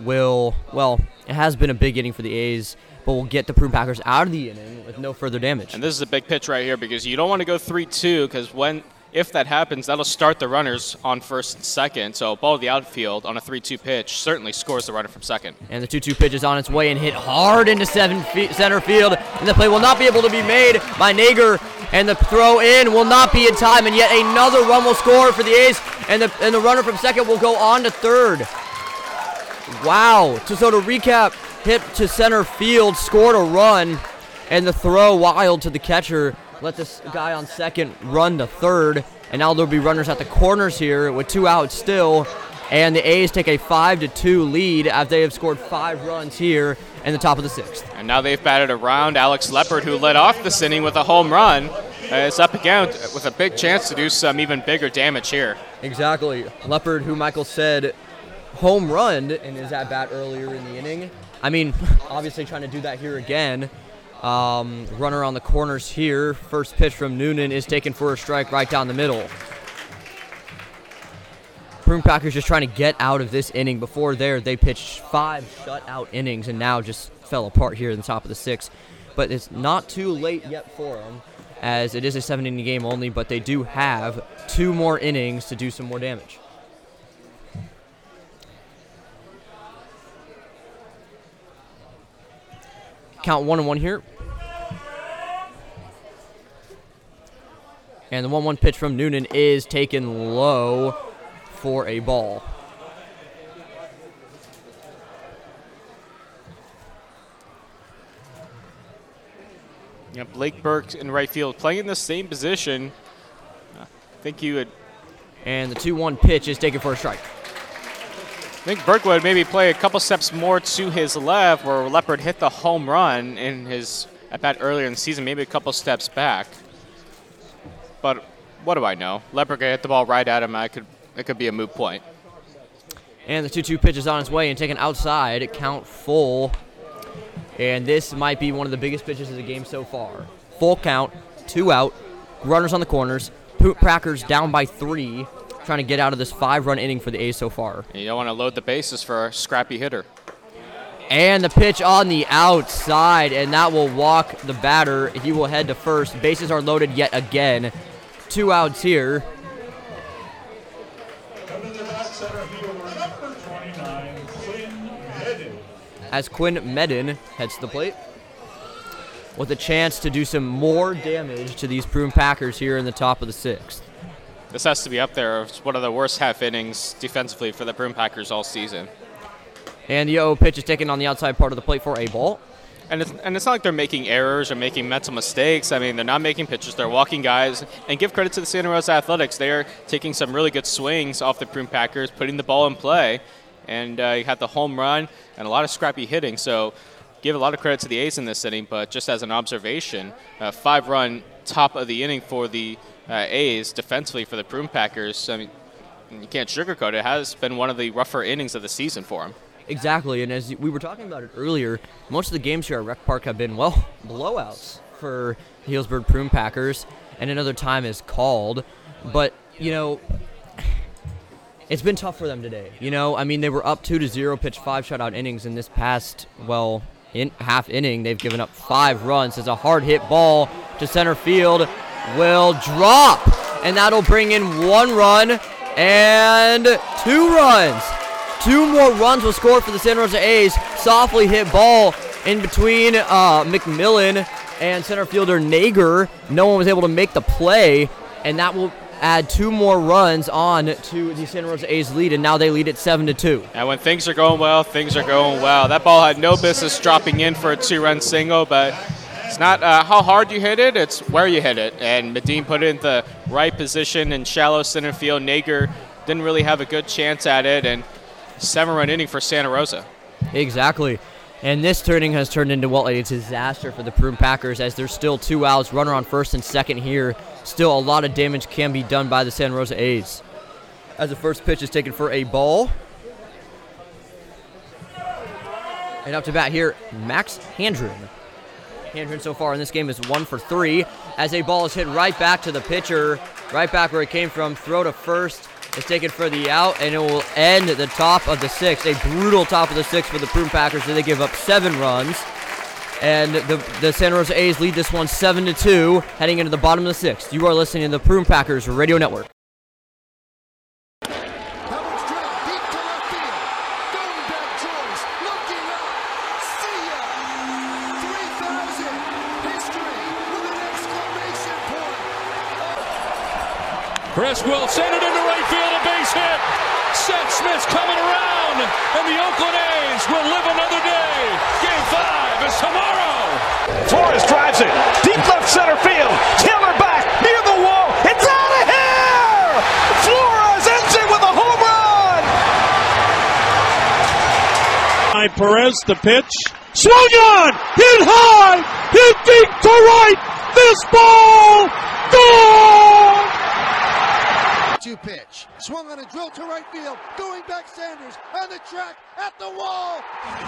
will, well, it has been a big inning for the A's, but we'll get the Prune Packers out of the inning with no further damage. And this is a big pitch right here because you don't want to go 3-2 because when if that happens, that'll start the runners on first and second. So ball to the outfield on a 3-2 pitch certainly scores the runner from second. And the 2-2 pitch is on its way and hit hard into seven fe- center field. And the play will not be able to be made by Nager. And the throw in will not be in time. And yet another run will score for the A's. And the, and the runner from second will go on to third. Wow. So, so to recap, hit to center field, scored a run. And the throw wild to the catcher. Let this guy on second run to third. And now there'll be runners at the corners here with two outs still. And the A's take a 5 to 2 lead as they have scored five runs here in the top of the sixth. And now they've batted around Alex Leopard, who led off this inning with a home run. Uh, it's up again with a big chance to do some even bigger damage here. Exactly. Leopard, who Michael said home run in his at bat earlier in the inning. I mean, obviously trying to do that here again. Um, runner on the corners here. First pitch from Noonan is taken for a strike right down the middle. Prune Packers just trying to get out of this inning. Before there, they pitched five shutout innings and now just fell apart here in the top of the sixth. But it's not too late yet for them, as it is a seven inning game only, but they do have two more innings to do some more damage. Count one and one here. And the 1 1 pitch from Noonan is taken low for a ball. Yeah, Blake Burke in right field playing in the same position. I think you would. And the 2 1 pitch is taken for a strike. I think would maybe play a couple steps more to his left where Leopard hit the home run in his at bat earlier in the season, maybe a couple steps back. But what do I know? Leopard could hit the ball right at him. I could it could be a moot point. And the 2 2 pitch is on its way and taken outside. Count full. And this might be one of the biggest pitches of the game so far. Full count, two out, runners on the corners. Packers down by three, trying to get out of this five run inning for the A's so far. You don't want to load the bases for a scrappy hitter. And the pitch on the outside, and that will walk the batter. He will head to first. Bases are loaded yet again. Two outs here. As Quinn Medin heads to the plate with a chance to do some more damage to these Prune Packers here in the top of the sixth. This has to be up there. It's one of the worst half innings defensively for the Prune Packers all season. And the 0 pitch is taken on the outside part of the plate for a ball. And it's, and it's not like they're making errors or making mental mistakes. I mean, they're not making pitches. They're walking guys. And give credit to the Santa Rosa Athletics. They are taking some really good swings off the Prune Packers, putting the ball in play. And uh, you had the home run and a lot of scrappy hitting. So give a lot of credit to the A's in this inning. But just as an observation, five run top of the inning for the uh, A's defensively for the Prune Packers. I mean, you can't sugarcoat it. It has been one of the rougher innings of the season for them. Exactly, and as we were talking about it earlier, most of the games here at Rec Park have been, well, blowouts for Healdsburg Prune Packers, and another time is called. But, you know, it's been tough for them today. You know, I mean, they were up 2 to 0, pitched five shutout innings in this past, well, in half inning. They've given up five runs. It's a hard hit ball to center field will drop, and that'll bring in one run and two runs. Two more runs will score for the Santa Rosa A's. Softly hit ball in between uh, McMillan and center fielder Nager. No one was able to make the play, and that will add two more runs on to the Santa Rosa A's lead, and now they lead it seven to two. And when things are going well, things are going well. That ball had no business dropping in for a two-run single, but it's not uh, how hard you hit it; it's where you hit it. And Medin put it in the right position in shallow center field. Nager didn't really have a good chance at it, and seven-run inning for Santa Rosa. Exactly. And this turning has turned into, what well, a disaster for the Prune Packers as there's still two outs, runner on first and second here. Still, a lot of damage can be done by the Santa Rosa A's. As the first pitch is taken for a ball. And up to bat here, Max Handren. Handren so far in this game is one for three as a ball is hit right back to the pitcher, right back where it came from. Throw to first is taken for the out, and it will end the top of the sixth. A brutal top of the sixth for the Prune Packers. They give up seven runs, and the the Santa Rosa A's lead this one seven to two, heading into the bottom of the sixth. You are listening to the Prune Packers Radio Network. Chris send it into right field, a base hit. Seth Smith's coming around, and the Oakland A's will live another day. Game five is tomorrow. Flores drives it deep left center field. Taylor back near the wall. It's out of here. Flores ends it with a home run. By Perez, the pitch. Swung on, hit high, hit deep to right. This ball, goal. 2 pitch. Swung on a drill to right field. Going back Sanders on the track at the wall.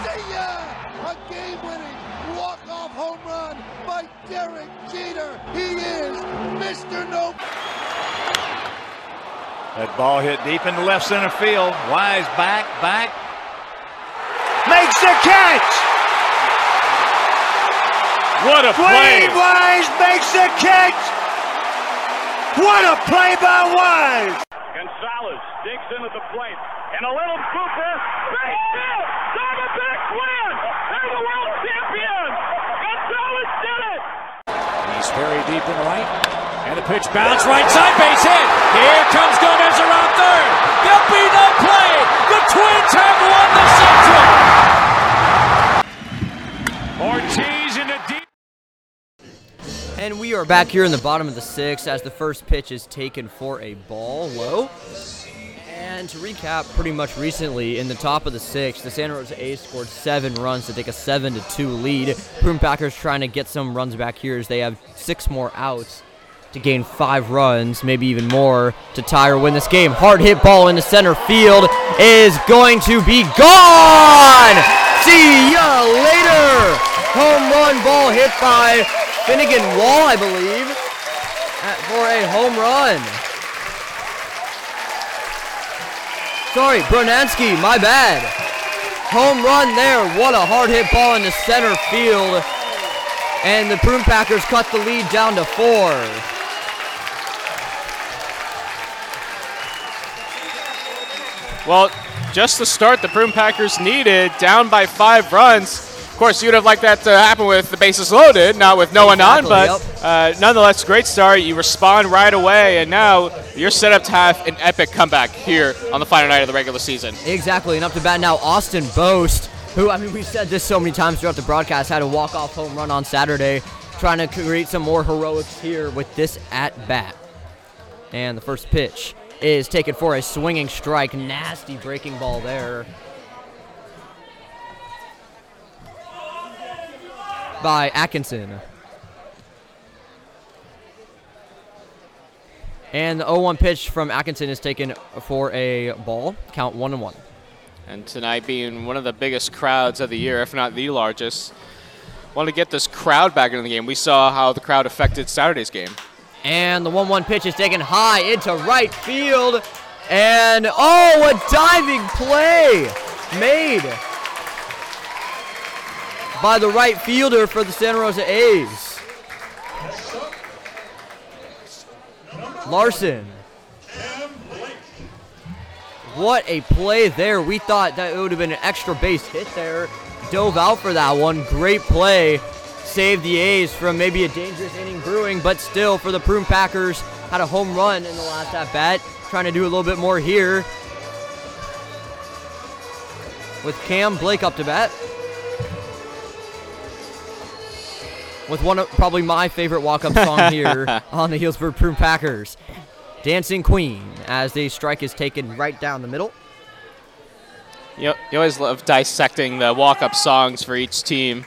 See ya! A game winning walk off home run by Derek Jeter. He is Mr. No. That ball hit deep into left center field. Wise back, back. Makes the catch! What a play! Wise makes the catch! What a play by Wise! Gonzalez digs into the plate. And a little Cooper. Base hit! Diamondbacks win! They're the world champions! Gonzalez did it! He's very deep in the right. And the pitch bounce right side base hit. Here comes Gomez around third. There'll be no play. The Twins have won the Central. Ortiz in the deep. And we are back here in the bottom of the sixth as the first pitch is taken for a ball low. And to recap, pretty much recently in the top of the sixth, the Santa Rosa A's scored seven runs to take a seven to two lead. Prune Packers trying to get some runs back here as they have six more outs to gain five runs, maybe even more, to tie or win this game. Hard hit ball into center field is going to be gone. See ya later. Home run ball hit by Finnegan Wall, I believe, at, for a home run. Sorry, Brunansky, my bad. Home run there. What a hard hit ball into center field. And the Prune Packers cut the lead down to four. Well, just the start the Prune Packers needed, down by five runs. Of course, you'd have liked that to happen with the bases loaded, not with no one on, Exactly, but uh, nonetheless, great start. You respond right away, and now you're set up to have an epic comeback here on the final night of the regular season. Exactly, and up to bat now, Austin Bost, who, I mean, we've said this so many times throughout the broadcast, had a walk-off home run on Saturday, trying to create some more heroics here with this at-bat. And the first pitch is taken for a swinging strike. Nasty breaking ball there. By Atkinson. And the 0-1 pitch from Atkinson is taken for a ball. Count one and one. And tonight being one of the biggest crowds of the year, if not the largest, want to get this crowd back into the game. We saw how the crowd affected Saturday's game. And the 1 1 pitch is taken high into right field. And oh, a diving play made by the right fielder for the Santa Rosa A's. Larson. What a play there. We thought that it would have been an extra base hit there. Dove out for that one. Great play. Saved the A's from maybe a dangerous inning brewing, but still for the Prune Packers, had a home run in the last at bat. Trying to do a little bit more here. With Cam Blake up to bat. With one of probably my favorite walk-up song here on the Healdsburg Prune Packers. Dancing Queen as the strike is taken right down the middle. You, you always love dissecting the walk-up songs for each team.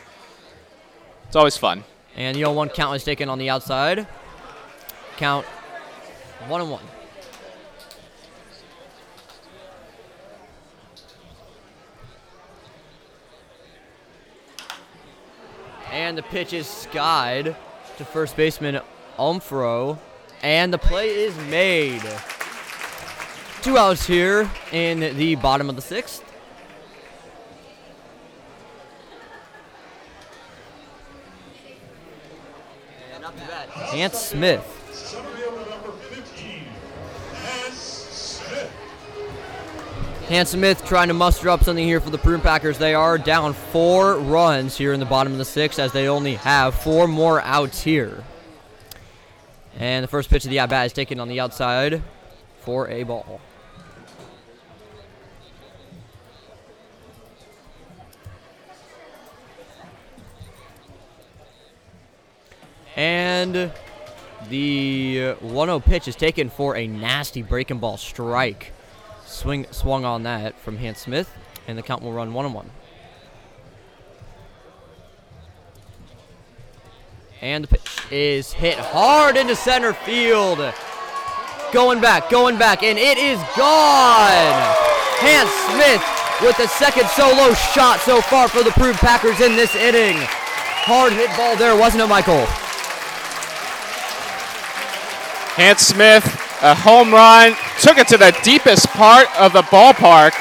It's always fun. And the 0 1 count is taken on the outside. Count 1 and 1. And the pitch is skied to first baseman Humphrey. And the play is made. Two outs here in the bottom of the sixth. Hans Smith. Hans Smith trying to muster up something here for the Prune Packers. They are down four runs here in the bottom of the sixth as they only have four more outs here. And the first pitch of the at-bat is taken on the outside for a ball. And the 1 0 pitch is taken for a nasty breaking ball strike. Swing swung on that from Hans Smith, and the count will run 1 1. And the pitch is hit hard into center field. Going back, going back, and it is gone. Hans Smith with the second solo shot so far for the Prune Packers in this inning. hard hit ball there, wasn't it, Michael? Hans Smith, a home run, took it to the deepest part of the ballpark,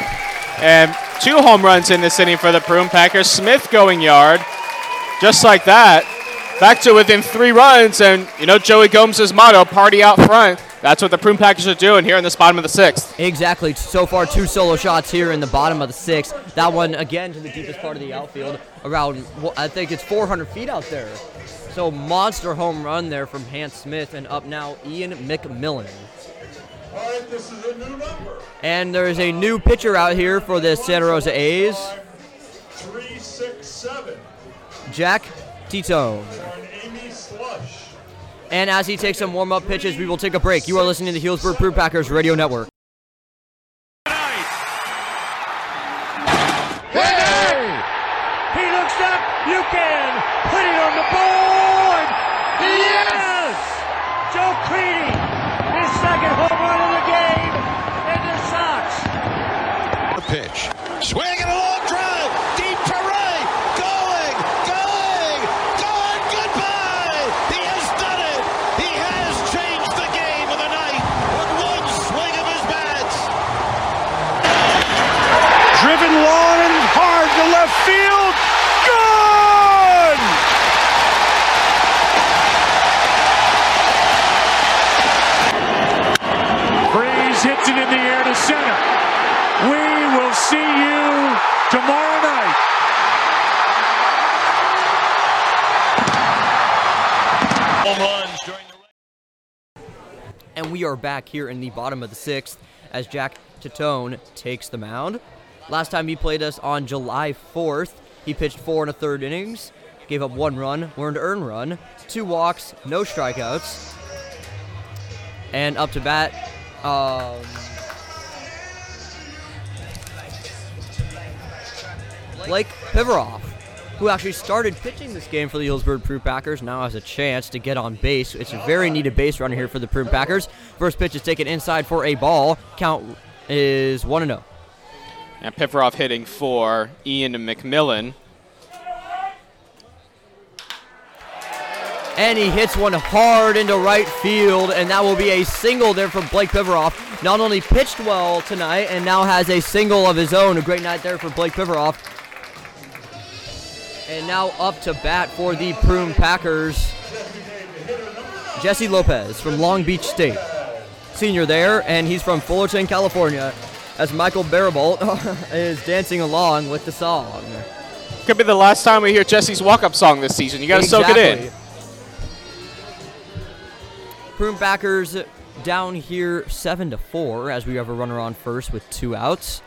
and two home runs in this inning for the Prune Packers. Smith going yard, just like that. Back to within three runs, and you know Joey Gomes' motto, party out front. That's what the Prune Packers are doing here in this bottom of the sixth. Exactly. So far, two solo shots here in the bottom of the sixth. That one, again, to the deepest part of the outfield, around, well, I think it's 400 feet out there. So, monster home run there from Hans Smith, and up now, Ian McMillan. All right, this is a new number. And there's a new pitcher out here for the Santa Rosa A's, Three, six, seven. Jack Tito. On Amy Slush. And as he takes some warm up pitches, we will take a break. You are listening to the Healdsburg Prune Packers Radio Network. He looks up. You can put it on the board. Yes! Joe Creedy, his second home run of the game, and the Sox. The pitch. Swing and a long drive. Deep to right. Going. Going. Going. Goodbye. He has done it. He has changed the game of the night with one swing of his bats. Driven line hard to left field. Gone! Hits it in the air to center. We will see you tomorrow night. Home runs during the And we are back here in the bottom of the sixth as Jack Titone takes the mound. Last time he played us on July 4th, he pitched four and a third innings, gave up one run, earned earned run, two walks, no strikeouts, and up to bat. Um, Blake Piveroff, who actually started pitching this game for the Healdsburg Prune Packers, now has a chance to get on base. It's a very needed base runner here for the Prune Packers. First pitch is taken inside for a ball. Count is 1 0. And Piveroff hitting for Ian McMillan. And he hits one hard into right field, and that will be a single there for Blake Piveroff. Not only pitched well tonight, and now has a single of his own. A great night there for Blake Pivaroff. And now up to bat for the Prune Packers, Jesse Lopez from Long Beach State. Senior there, and he's from Fullerton, California, as Michael Barabolt is dancing along with the song. Could be the last time we hear Jesse's walk-up song this season. You got to soak it in. Exactly. Prune Packers down here seven to four as we have a runner on first with two outs.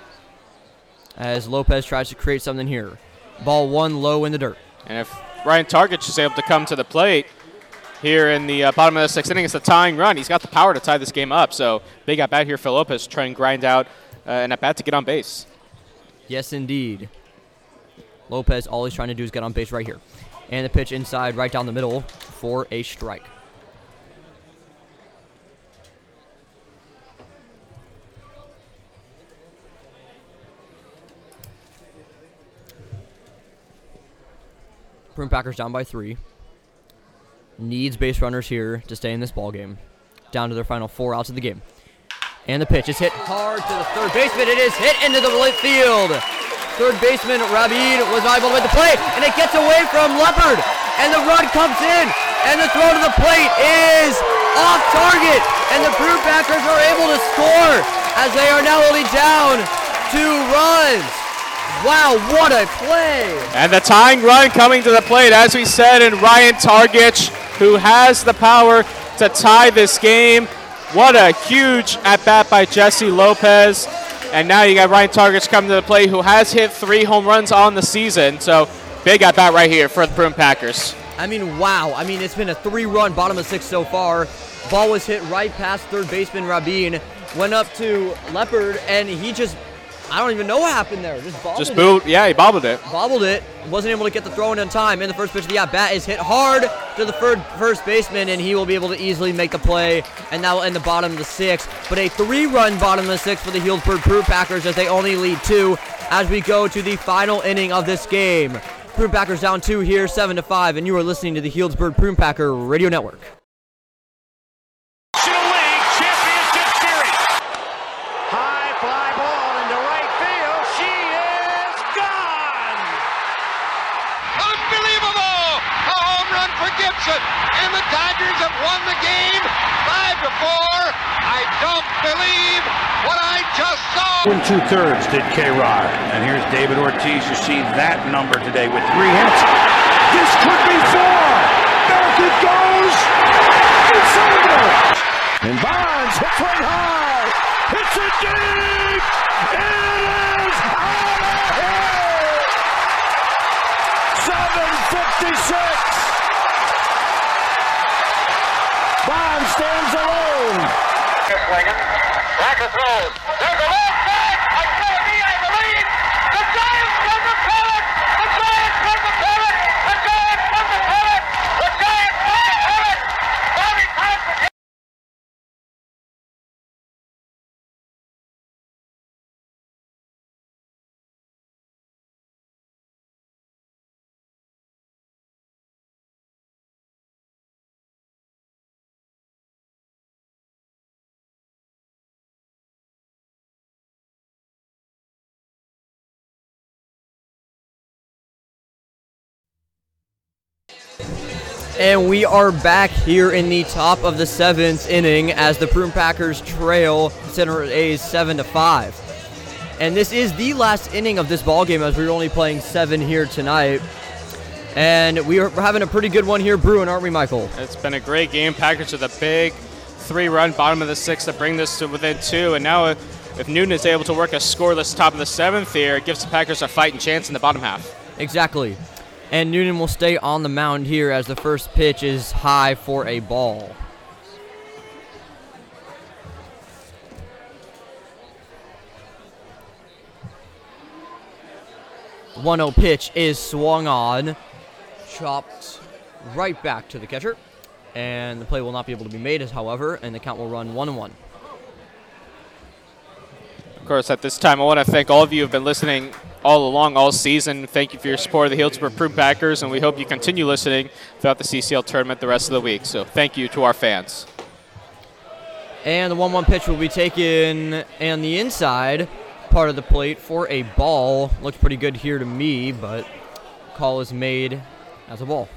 As Lopez tries to create something here. Ball one low in the dirt. And if Ryan Targich is able to come to the plate here in the uh, bottom of the sixth inning, it's a tying run. He's got the power to tie this game up. So big at bat here for Lopez trying to try and grind out uh, an at bat to get on base. Yes, indeed. Lopez, all he's trying to do is get on base right here. And the pitch inside, right down the middle for a strike. Prune Packers down by three. Needs base runners here to stay in this ball game. Down to their final four outs of the game. And the pitch is hit hard to the third baseman. It is hit into the right field. Third baseman Rabin was able to make the play, and it gets away from Leopard. And the run comes in, and the throw to the plate is off target. And the Prune Packers are able to score as they are now only down two runs. Wow, what a play! And the tying run coming to the plate, as we said, and Ryan Targich, who has the power to tie this game. What a huge at bat by Jesse Lopez. And now you got Ryan Targich coming to the plate, who has hit three home runs on the season. So big at bat right here for the Prune Packers. I mean, wow. I mean, it's been a three-run bottom of six so far. Ball was hit right past third baseman Rabin. Went up to Leopard, and he just, I don't even know what happened there. Just bobbled Just it. booed. Yeah, he bobbled it. Bobbled it. Wasn't able to get the throw in on time. And the first pitch of the at bat is hit hard to the third first baseman, and he will be able to easily make the play. And that will end the bottom of the sixth. But a three-run bottom of the sixth for the Healdsburg Prune Packers as they only lead two as we go to the final inning of this game. Prune Packers down two here, seven to five, and you are listening to the Healdsburg Prune Packer Radio Network. National League Championship Series. High fly ball into right field. She is gone. Unbelievable! A home run for Gibson, and the Tigers have won the game five to four. I don't believe what I just saw. In two thirds did K Rod. And here's David Ortiz. You see that number today with three hits. This could be four. Back it goes. It's over. And Bonds hits one high. Hits it deep. It is out of here. 756. Bonds stands alone. Swinging. Racker throws. There's a left And we are back here in the top of the seventh inning as the Prune Packers trail Center A's seven to five. And this is the last inning of this ball game as we're only playing seven here tonight. And we are having a pretty good one here, Bruin, aren't we, Michael? It's been a great game. Packers with a big three-run bottom of the sixth to bring this to within two. And now if, if Noonan is able to work a scoreless top of the seventh here, it gives the Packers a fighting chance in the bottom half. Exactly. And Noonan will stay on the mound here as the first pitch is high for a ball. One zero pitch is swung on, chopped right back to the catcher, and the play will not be able to be made. As however, and the count will run one one. Of course, at this time, I want to thank all of you who have been listening all along, all season. Thank you for your support of the Healdsburg Prune Packers, and we hope you continue listening throughout the CCL tournament the rest of the week. So thank you to our fans. And the 1 1 pitch will be taken on the inside part of the plate for a ball. Looks pretty good here to me, but call is made as a ball.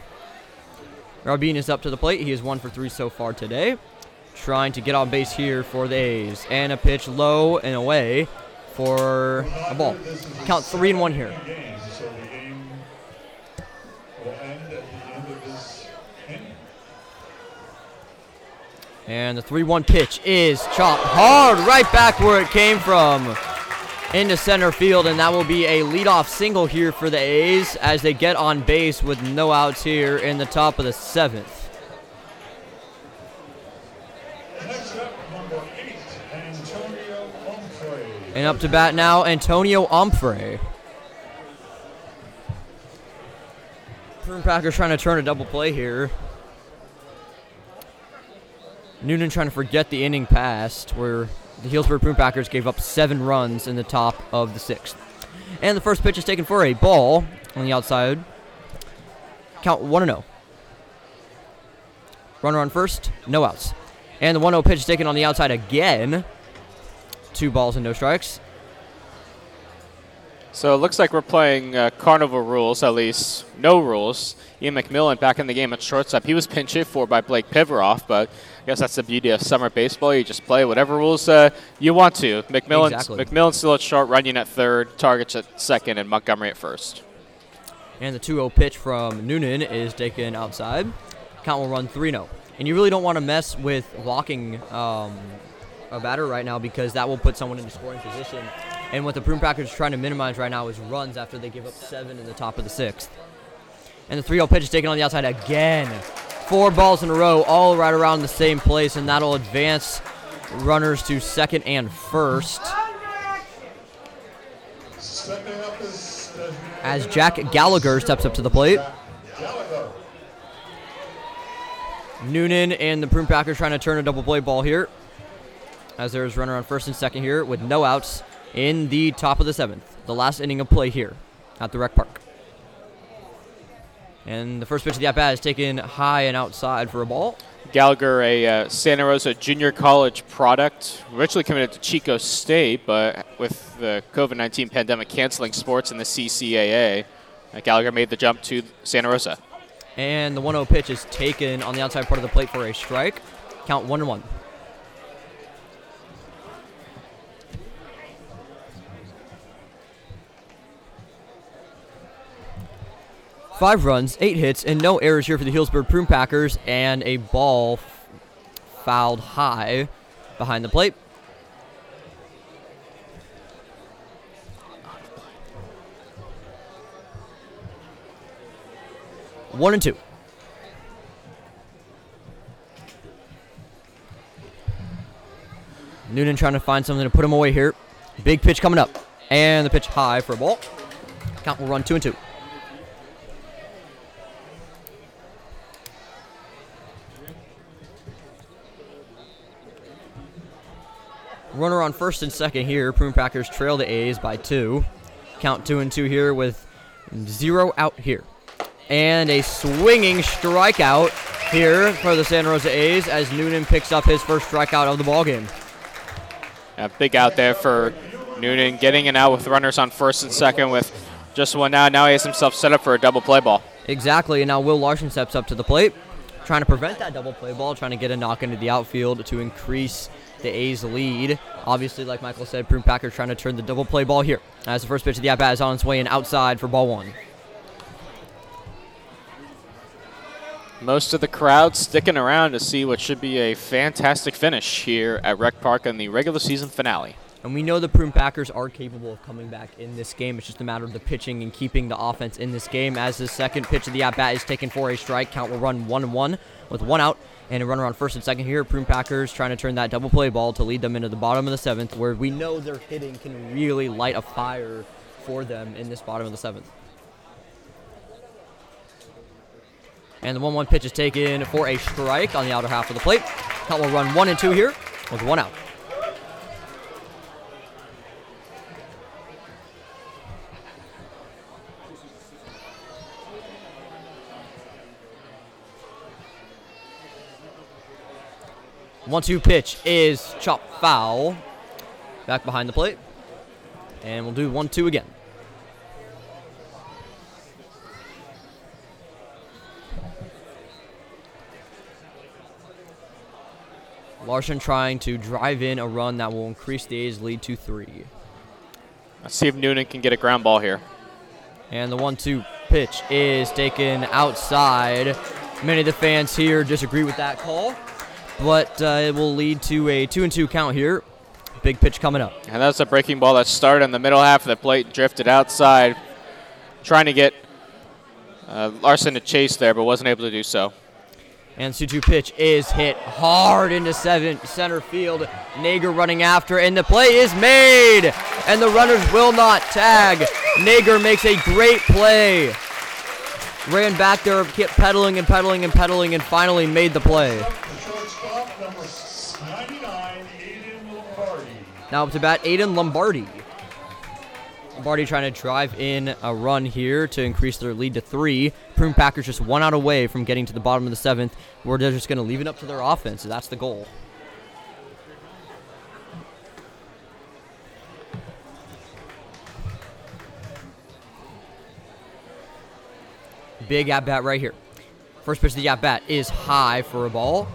Rabin is up to the plate. He is one for three so far today. Trying to get on base here for the A's. And a pitch low and away for a ball. Count three and one here. And the 3 1 pitch is chopped hard right back where it came from into center field. And that will be a leadoff single here for the A's as they get on base with no outs here in the top of the seventh. Next up, number eight, Antonio Humphrey. And up to bat now, Antonio Humphrey. Prune Packers trying to turn a double play here. Noonan trying to forget the inning past where the Healdsburg Prune Packers gave up seven runs in the top of the sixth. And the first pitch is taken for a ball on the outside. Count 1 0. Runner on first, no outs. And the 1 0 pitch is taken on the outside again. Two balls and no strikes. So it looks like we're playing uh, carnival rules, at least no rules. Ian McMillan back in the game at shortstop. He was pinch hit for by Blake Piveroff, but I guess that's the beauty of summer baseball. You just play whatever rules uh, you want to. McMillan, Exactly. McMillan still at short, Runyon at third, Targets at second, and Montgomery at first. And the 2 0 pitch from Noonan is taken outside. Count will run 3 0. And you really don't want to mess with walking um, a batter right now because that will put someone in into scoring position. And what the Prune Packers are trying to minimize right now is runs after they give up seven in the top of the sixth. And the 3 0 pitch is taken on the outside again. Four balls in a row, all right around the same place, and that'll advance runners to second and first. As Jack Gallagher steps up to the plate. Noonan and the Prune Packers trying to turn a double play ball here. As there's runner on first and second here with no outs in the top of the seventh. The last inning of play here at the Rec Park. And the first pitch of the at bat is taken high and outside for a ball. Gallagher, a uh, Santa Rosa junior college product, originally committed to Chico State, but with the COVID 19 pandemic canceling sports in the CCAA, uh, Gallagher made the jump to Santa Rosa. And the 1 0 pitch is taken on the outside part of the plate for a strike. Count 1 and 1. Five runs, eight hits, and no errors here for the Healdsburg Prune Packers, and a ball fouled high behind the plate. One and two. Noonan trying to find something to put him away here. Big pitch coming up. And the pitch high for a ball. Count will run two and two. Runner on first and second here. Prune Packers trail the A's by two. Count two and two here with zero out here. And a swinging strikeout here for the Santa Rosa A's as Noonan picks up his first strikeout of the ballgame. A big out there for Noonan, getting an out with runners on first and second with just one out. Now he has himself set up for a double play ball. Exactly, and now Will Larson steps up to the plate, trying to prevent that double play ball, trying to get a knock into the outfield to increase the A's lead. Obviously, like Michael said, Prune Packers trying to turn the double play ball here. As the first pitch of the at bat is on its way and outside for ball one. Most of the crowd sticking around to see what should be a fantastic finish here at Rec Park in the regular season finale. And we know the Prune Packers are capable of coming back in this game. It's just a matter of the pitching and keeping the offense in this game. As the second pitch of the at bat is taken for a strike, count will run one and one with one out and a runner on first and second here. Prune Packers trying to turn that double play ball to lead them into the bottom of the seventh, where we know their hitting can really light a fire for them in this bottom of the seventh. And the 1 1 pitch is taken for a strike on the outer half of the plate. Count will run one and two here with one out. One two pitch is chop foul. Back behind the plate. And we'll do one two again. Larson trying to drive in a run that will increase the A's lead to three. Let's see if Noonan can get a ground ball here. And the one two pitch is taken outside. Many of the fans here disagree with that call, but uh, it will lead to a two and two count here. Big pitch coming up. And that's a breaking ball that started in the middle half of the plate, drifted outside, trying to get uh, Larson to chase there, but wasn't able to do so. And 2 2 pitch is hit hard into seven, center field. Nager running after, and the play is made. And the runners will not tag. Nager makes a great play. Ran back there, kept pedaling and pedaling and pedaling, and finally made the play. Shortstop number 99, Aiden Lombardi. Now up to bat, Aiden Lombardi. Lombardi trying to drive in a run here to increase their lead to three. Prune Packers just one out away from getting to the bottom of the seventh, where they're just going to leave it up to their offense. So that's the goal. Big at bat right here. First pitch of the at bat is high for a ball.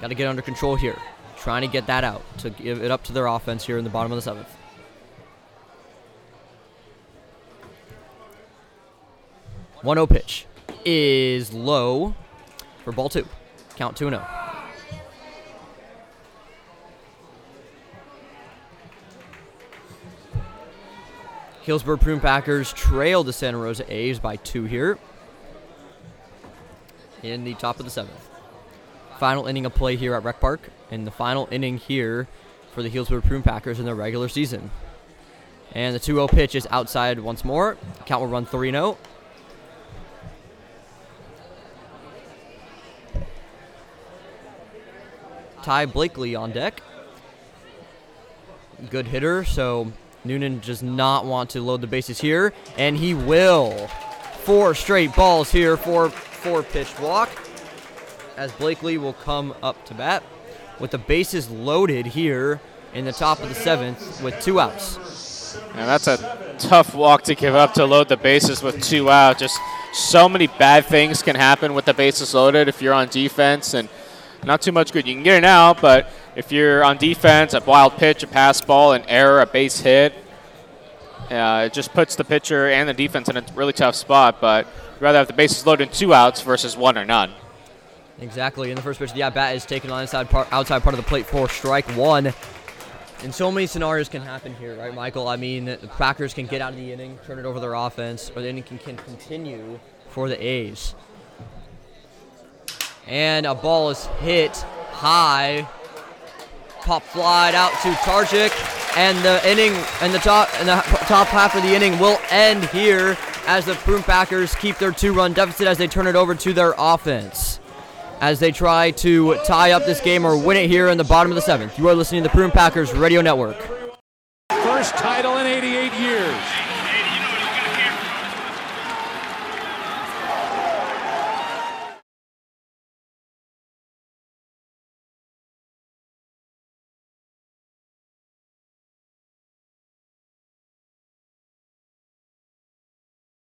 Got to get under control here. Trying to get that out to give it up to their offense here in the bottom of the seventh. One 0 pitch is low for ball two. Count two and oh. 0. Healdsburg Prune Packers trail the Santa Rosa A's by two here in the top of the seventh. Final inning of play here at Rec Park, and the final inning here for the Healdsburg Prune Packers in their regular season. And the 2 0 pitch is outside once more. Count will run 3 0. Ty Blakely on deck. Good hitter, so Noonan does not want to load the bases here, and he will. Four straight balls here for four pitch walk. As Blakely will come up to bat with the bases loaded here in the top of the seventh with two outs. And that's a tough walk to give up to load the bases with two out. Just so many bad things can happen with the bases loaded if you're on defense, and not too much good. You can get it out, but if you're on defense, a wild pitch, a pass ball, an error, a base hit, uh, it just puts the pitcher and the defense in a really tough spot. But rather have the bases loaded in two outs versus one or none. Exactly. In the first pitch, the at bat is taken on inside part, outside part of the plate for strike one. And so many scenarios can happen here, right, Michael? I mean, the Packers can get out of the inning, turn it over their offense, or the inning can, can continue for the A's. And a ball is hit high, pop flied out to Tarchik, and the inning and the top and the top half of the inning will end here as the Prune Packers keep their two-run deficit as they turn it over to their offense as they try to tie up this game or win it here in the bottom of the seventh. You are listening to the Prune Packers Radio Network. First title in 88 years.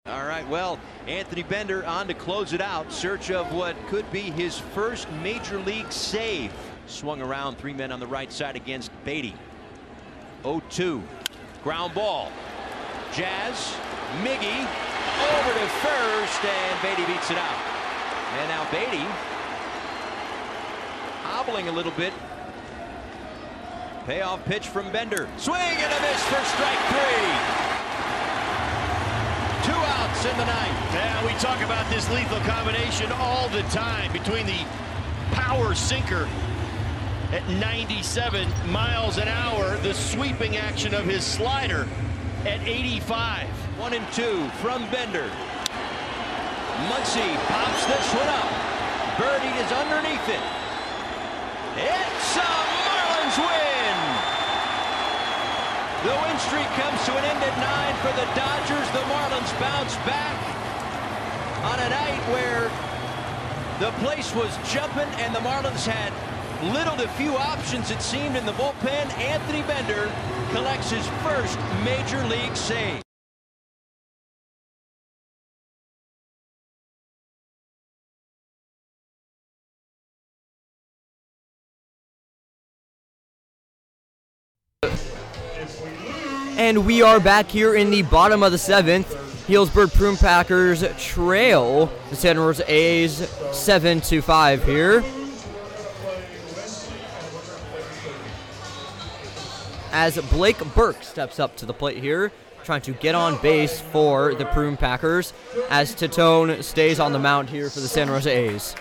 All right, well, Anthony Bender on to close it out. Search of what could be his first major league save. Swung around three men on the right side against Beaty. 0-2. Ground ball. Jazz. Miggy. Over to first, and Beaty beats it out. And now Beaty hobbling a little bit. Payoff pitch from Bender. Swing and a miss for strike three. Two outs in the ninth. Yeah, we talk about this lethal combination all the time between the power sinker at 97 miles an hour, the sweeping action of his slider at 85. One and two from Bender. Muncy pops this one up. Birdie is underneath it. It's a Marlins win. The win streak comes to an end at nine for the Dodgers. The Marlins bounce back on a night where the place was jumping and the Marlins had little to few options it seemed in the bullpen. Anthony Bender collects his first major league save. And we are back here in the bottom of the seventh. Healdsburg Prune Packers trail the San Jose A's 7 to 5 here. As Blake Burke steps up to the plate here, trying to get on base for the Prune Packers, as Tatone stays on the mound here for the San Jose A's.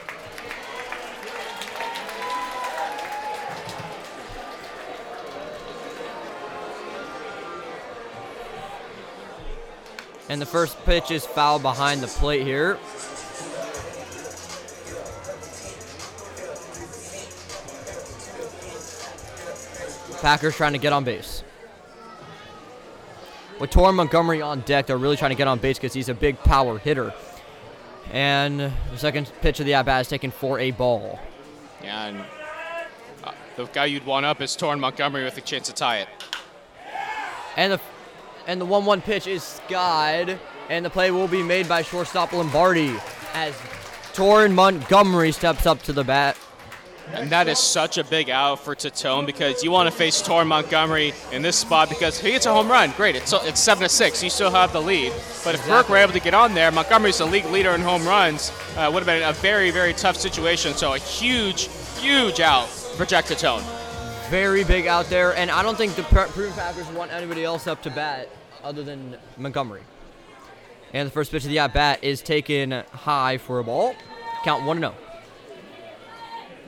And the first pitch is foul behind the plate here. Packers trying to get on base. With Torin Montgomery on deck, they're really trying to get on base because he's a big power hitter. And the second pitch of the at bat is taken for a ball. Yeah, and uh, the guy you'd want up is Torin Montgomery with a chance to tie it. And the and the 1-1 pitch is skied, and the play will be made by shortstop Lombardi as Torin Montgomery steps up to the bat. And that is such a big out for Tatone because you want to face Torin Montgomery in this spot because he gets a home run. Great, it's, it's 7 to 6. You still have the lead. But if Exactly. Burke were able to get on there, Montgomery's the league leader in home runs. Uh, would have been a very, very tough situation. So a huge, huge out for Jack Tatone. Very big out there, and I don't think the Pr- Prune Packers want anybody else up to bat other than Montgomery. And the first pitch of the at bat is taken high for a ball. Count 1 0.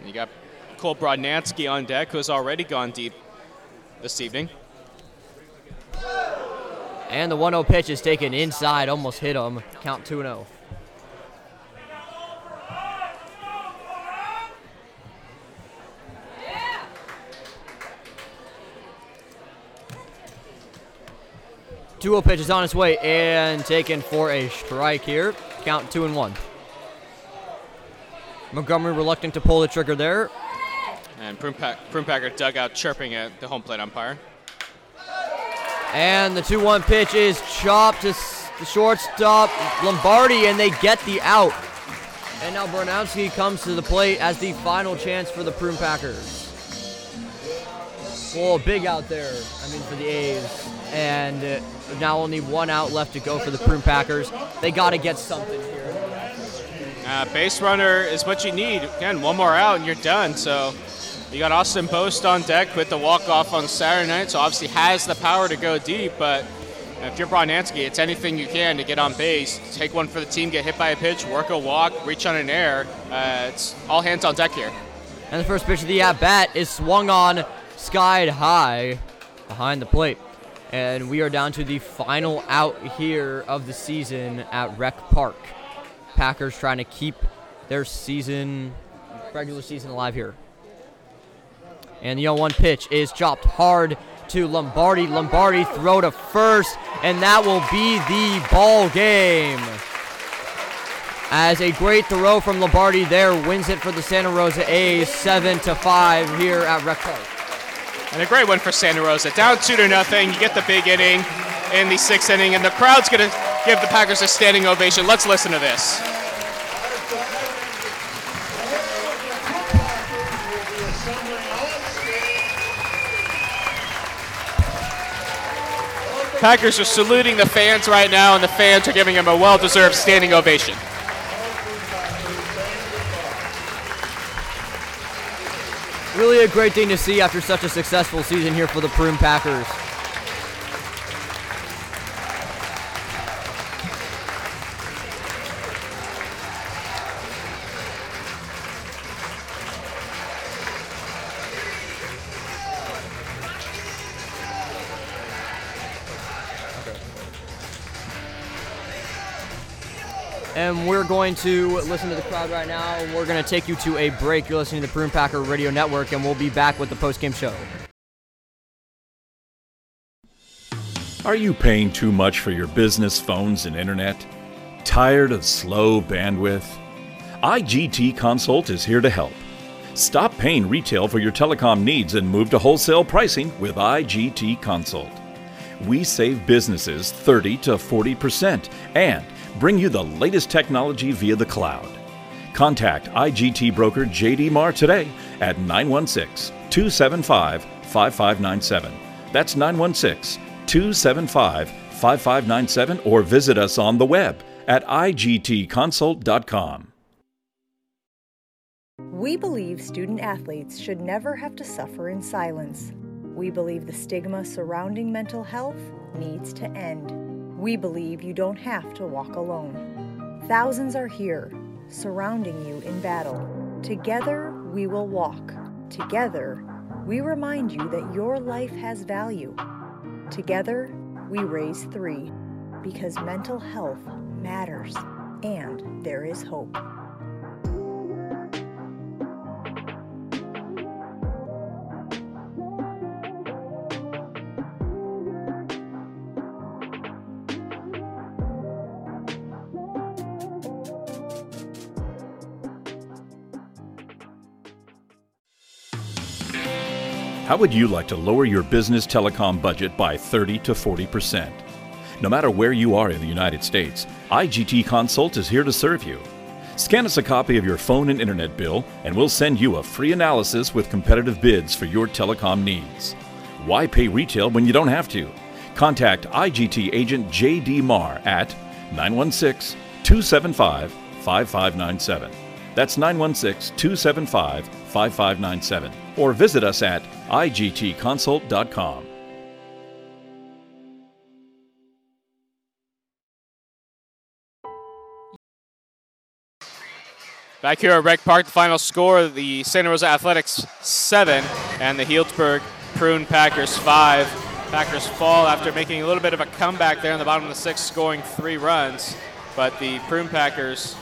You got Cole Brodnansky on deck, who has already gone deep this evening. And the 1 0 pitch is taken inside, almost hit him. Count oh. 2 0. 2 pitch is on its way and taken for a strike here. Count 2 and 1. Montgomery reluctant to pull the trigger there. And Prune, Pack, Prune Packer dugout chirping at the home plate umpire. And the 2 1 pitch is chopped to the shortstop, Lombardi, and they get the out. And now Bronowski comes to the plate as the final chance for the Prune Packers. Well, big out there, I mean, for the A's. And uh, now only one out left to go for the Prune Packers. They got to get something here. Uh, base runner is what you need. Again, one more out and you're done. So you got Austin Bost on deck with the walk-off on Saturday night, so obviously has the power to go deep, but if you're Bronowski, it's anything you can to get on base, take one for the team, get hit by a pitch, work a walk, reach on an air. Uh, it's all hands on deck here. And the first pitch of the at bat is swung on, skied high behind the plate. And we are down to the final out here of the season at Rec Park. Packers trying to keep their season, regular season alive here. And the 0 1 pitch is chopped hard to Lombardi. Lombardi throw to first, and that will be the ball game. As a great throw from Lombardi there wins it for the Santa Rosa A's 7 to 5 here at Rec Park. And a great one for Santa Rosa. Down 2 to nothing. You get the big inning in the sixth inning, and the crowd's going to give the Packers a standing ovation. Let's listen to this. Packers are saluting the fans right now, and the fans are giving them a well deserved standing ovation. Really a great thing to see after such a successful season here for the Prune Packers. And we're going to listen to the crowd right now. And we're going to take you to a break. You're listening to the Prune Packer Radio Network, and we'll be back with the post-game show. Are you paying too much for your business phones and internet? Tired of slow bandwidth? IGT Consult is here to help. Stop paying retail for your telecom needs and move to wholesale pricing with IGT Consult. We save businesses 30 to 40% and bring you the latest technology via the cloud. Contact IGT broker JD Marr today at 916 275 5597. That's 916 275 5597 or visit us on the web at igtconsult.com. We believe student athletes should never have to suffer in silence. We believe the stigma surrounding mental health needs to end. We believe you don't have to walk alone. Thousands are here, surrounding you in battle. Together, we will walk. Together, we remind you that your life has value. Together, we raise three because mental health matters and there is hope. How would you like to lower your business telecom budget by 30 to 40%? No matter where you are in the United States, IGT Consult is here to serve you. Scan us a copy of your phone and internet bill, and we'll send you a free analysis with competitive bids for your telecom needs. Why pay retail when you don't have to? Contact IGT agent JD Marr at 916 275 5597. That's 916 275 5597. Or visit us at igtconsult.com. Back here at Rec Park, the final score the Santa Rosa Athletics 7 and the Healdsburg Prune Packers 5. Packers fall after making a little bit of a comeback there in the bottom of the sixth, scoring three runs. But the Prune Packers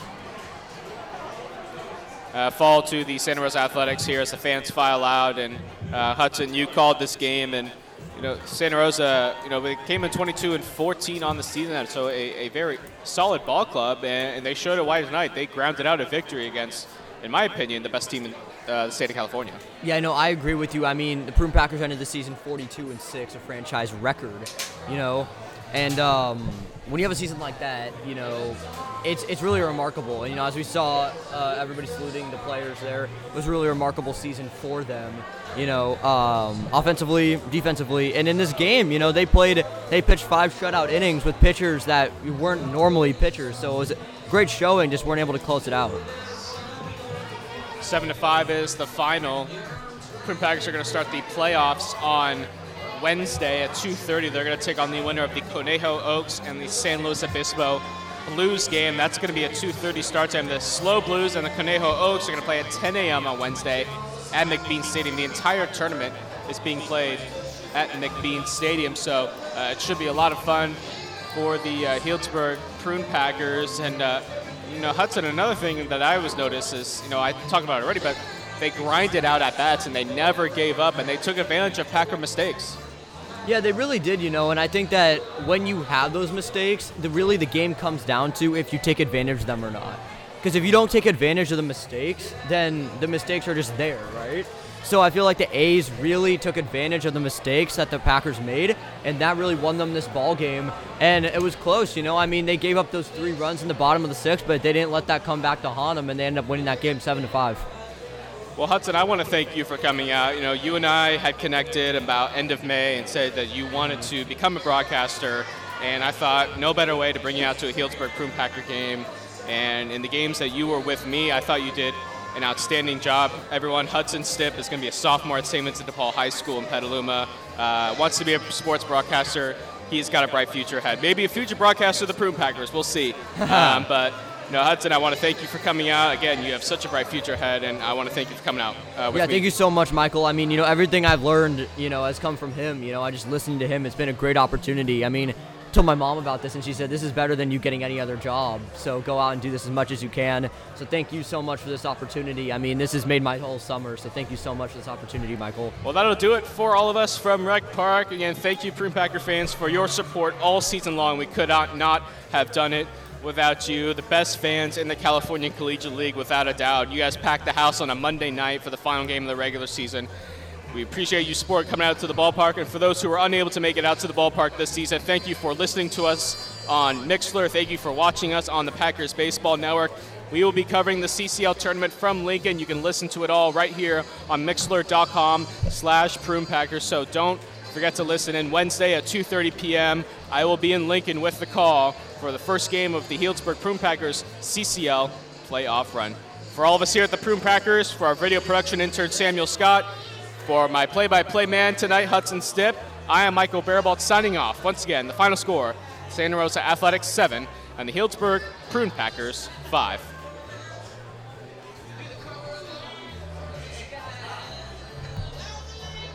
uh, fall to the Santa Rosa Athletics here as the fans file out. And uh, Hudson, you called this game, and you know, Santa Rosa, you know, they came in 22 and 14 on the season, so a, a very solid ball club, and, and they showed it why tonight. They grounded out a victory against, in my opinion, the best team in uh, the state of California. Yeah, no, I agree with you. I mean, the Prune Packers ended the season 42 and six, a franchise record. You know, and um, when you have a season like that, you know, it's it's really remarkable. And you know, as we saw, uh, everybody saluting the players there. It was a really remarkable season for them. You know, um, offensively, defensively, and in this game, you know, they played, they pitched five shutout innings with pitchers that weren't normally pitchers. So it was a great showing. Just weren't able to close it out. Seven to five is the final. Prune Packers are going to start the playoffs on Wednesday at 2:30. They're going to take on the winner of the Conejo Oaks and the San Luis Obispo Blues game. That's going to be a 2:30 start time. The Slow Blues and the Conejo Oaks are going to play at 10 a.m. on Wednesday at McBean Stadium. The entire tournament is being played at McBean Stadium, so uh, it should be a lot of fun for the uh, Healdsburg Prune Packers. And uh, you know, Hudson. Another thing that I was noticed is, you know, I talked about it already, but they grinded out at bats and they never gave up, and they took advantage of Packer mistakes. Yeah, they really did, you know, and I think that when you have those mistakes, the really the game comes down to if you take advantage of them or not. Because if you don't take advantage of the mistakes, then the mistakes are just there, right? So I feel like the A's really took advantage of the mistakes that the Packers made, and that really won them this ball game. And it was close, you know. I mean, they gave up those three runs in the bottom of the sixth, but they didn't let that come back to haunt them, and they ended up winning that game seven to five. Well, Hudson, I want to thank you for coming out. You know, you and I had connected about end of May and said that you wanted to become a broadcaster, and I thought no better way to bring you out to a Healdsburg Prune Packer game. And in the games that you were with me, I thought you did an outstanding job. Everyone, Hudson Stipp is going to be a sophomore at St. Vincent de Paul High School in Petaluma. Uh, wants to be a sports broadcaster. He's got a bright future ahead. Maybe a future broadcaster of the Prune Packers. We'll see. um, but no, Hudson, I want to thank you for coming out. Again, you have such a bright future ahead, and I want to thank you for coming out uh, with yeah, me. thank you so much, Michael. I mean, you know, everything I've learned, you know, has come from him. You know, I just listened to him. It's been a great opportunity. I mean, told my mom about this, and she said this is better than you getting any other job. So go out and do this as much as you can. So thank you so much for this opportunity. I mean, this has made my whole summer. So thank you so much for this opportunity, Michael. Well, that'll do it for all of us from Rec Park. Again, thank you, Prune Packer fans, for your support all season long. We could not, not have done it without you. The best fans in the California Collegiate League, without a doubt. You guys packed the house on a Monday night for the final game of the regular season. We appreciate you support coming out to the ballpark. And for those who are unable to make it out to the ballpark this season, thank you for listening to us on Mixlr. Thank you for watching us on the Packers Baseball Network. We will be covering the CCL tournament from Lincoln. You can listen to it all right here on Mixlr.com slash Prune Packers. So don't forget to listen in Wednesday at 2.30 p.m. I will be in Lincoln with the call for the first game of the Healdsburg Prune Packers CCL playoff run. For all of us here at the Prune Packers, for our video production intern Samuel Scott, for my play-by-play man tonight, Hudson Stipp, I am Michael Barabalt signing off. Once again, the final score, Santa Rosa Athletics 7 and the Healdsburg Prune Packers 5.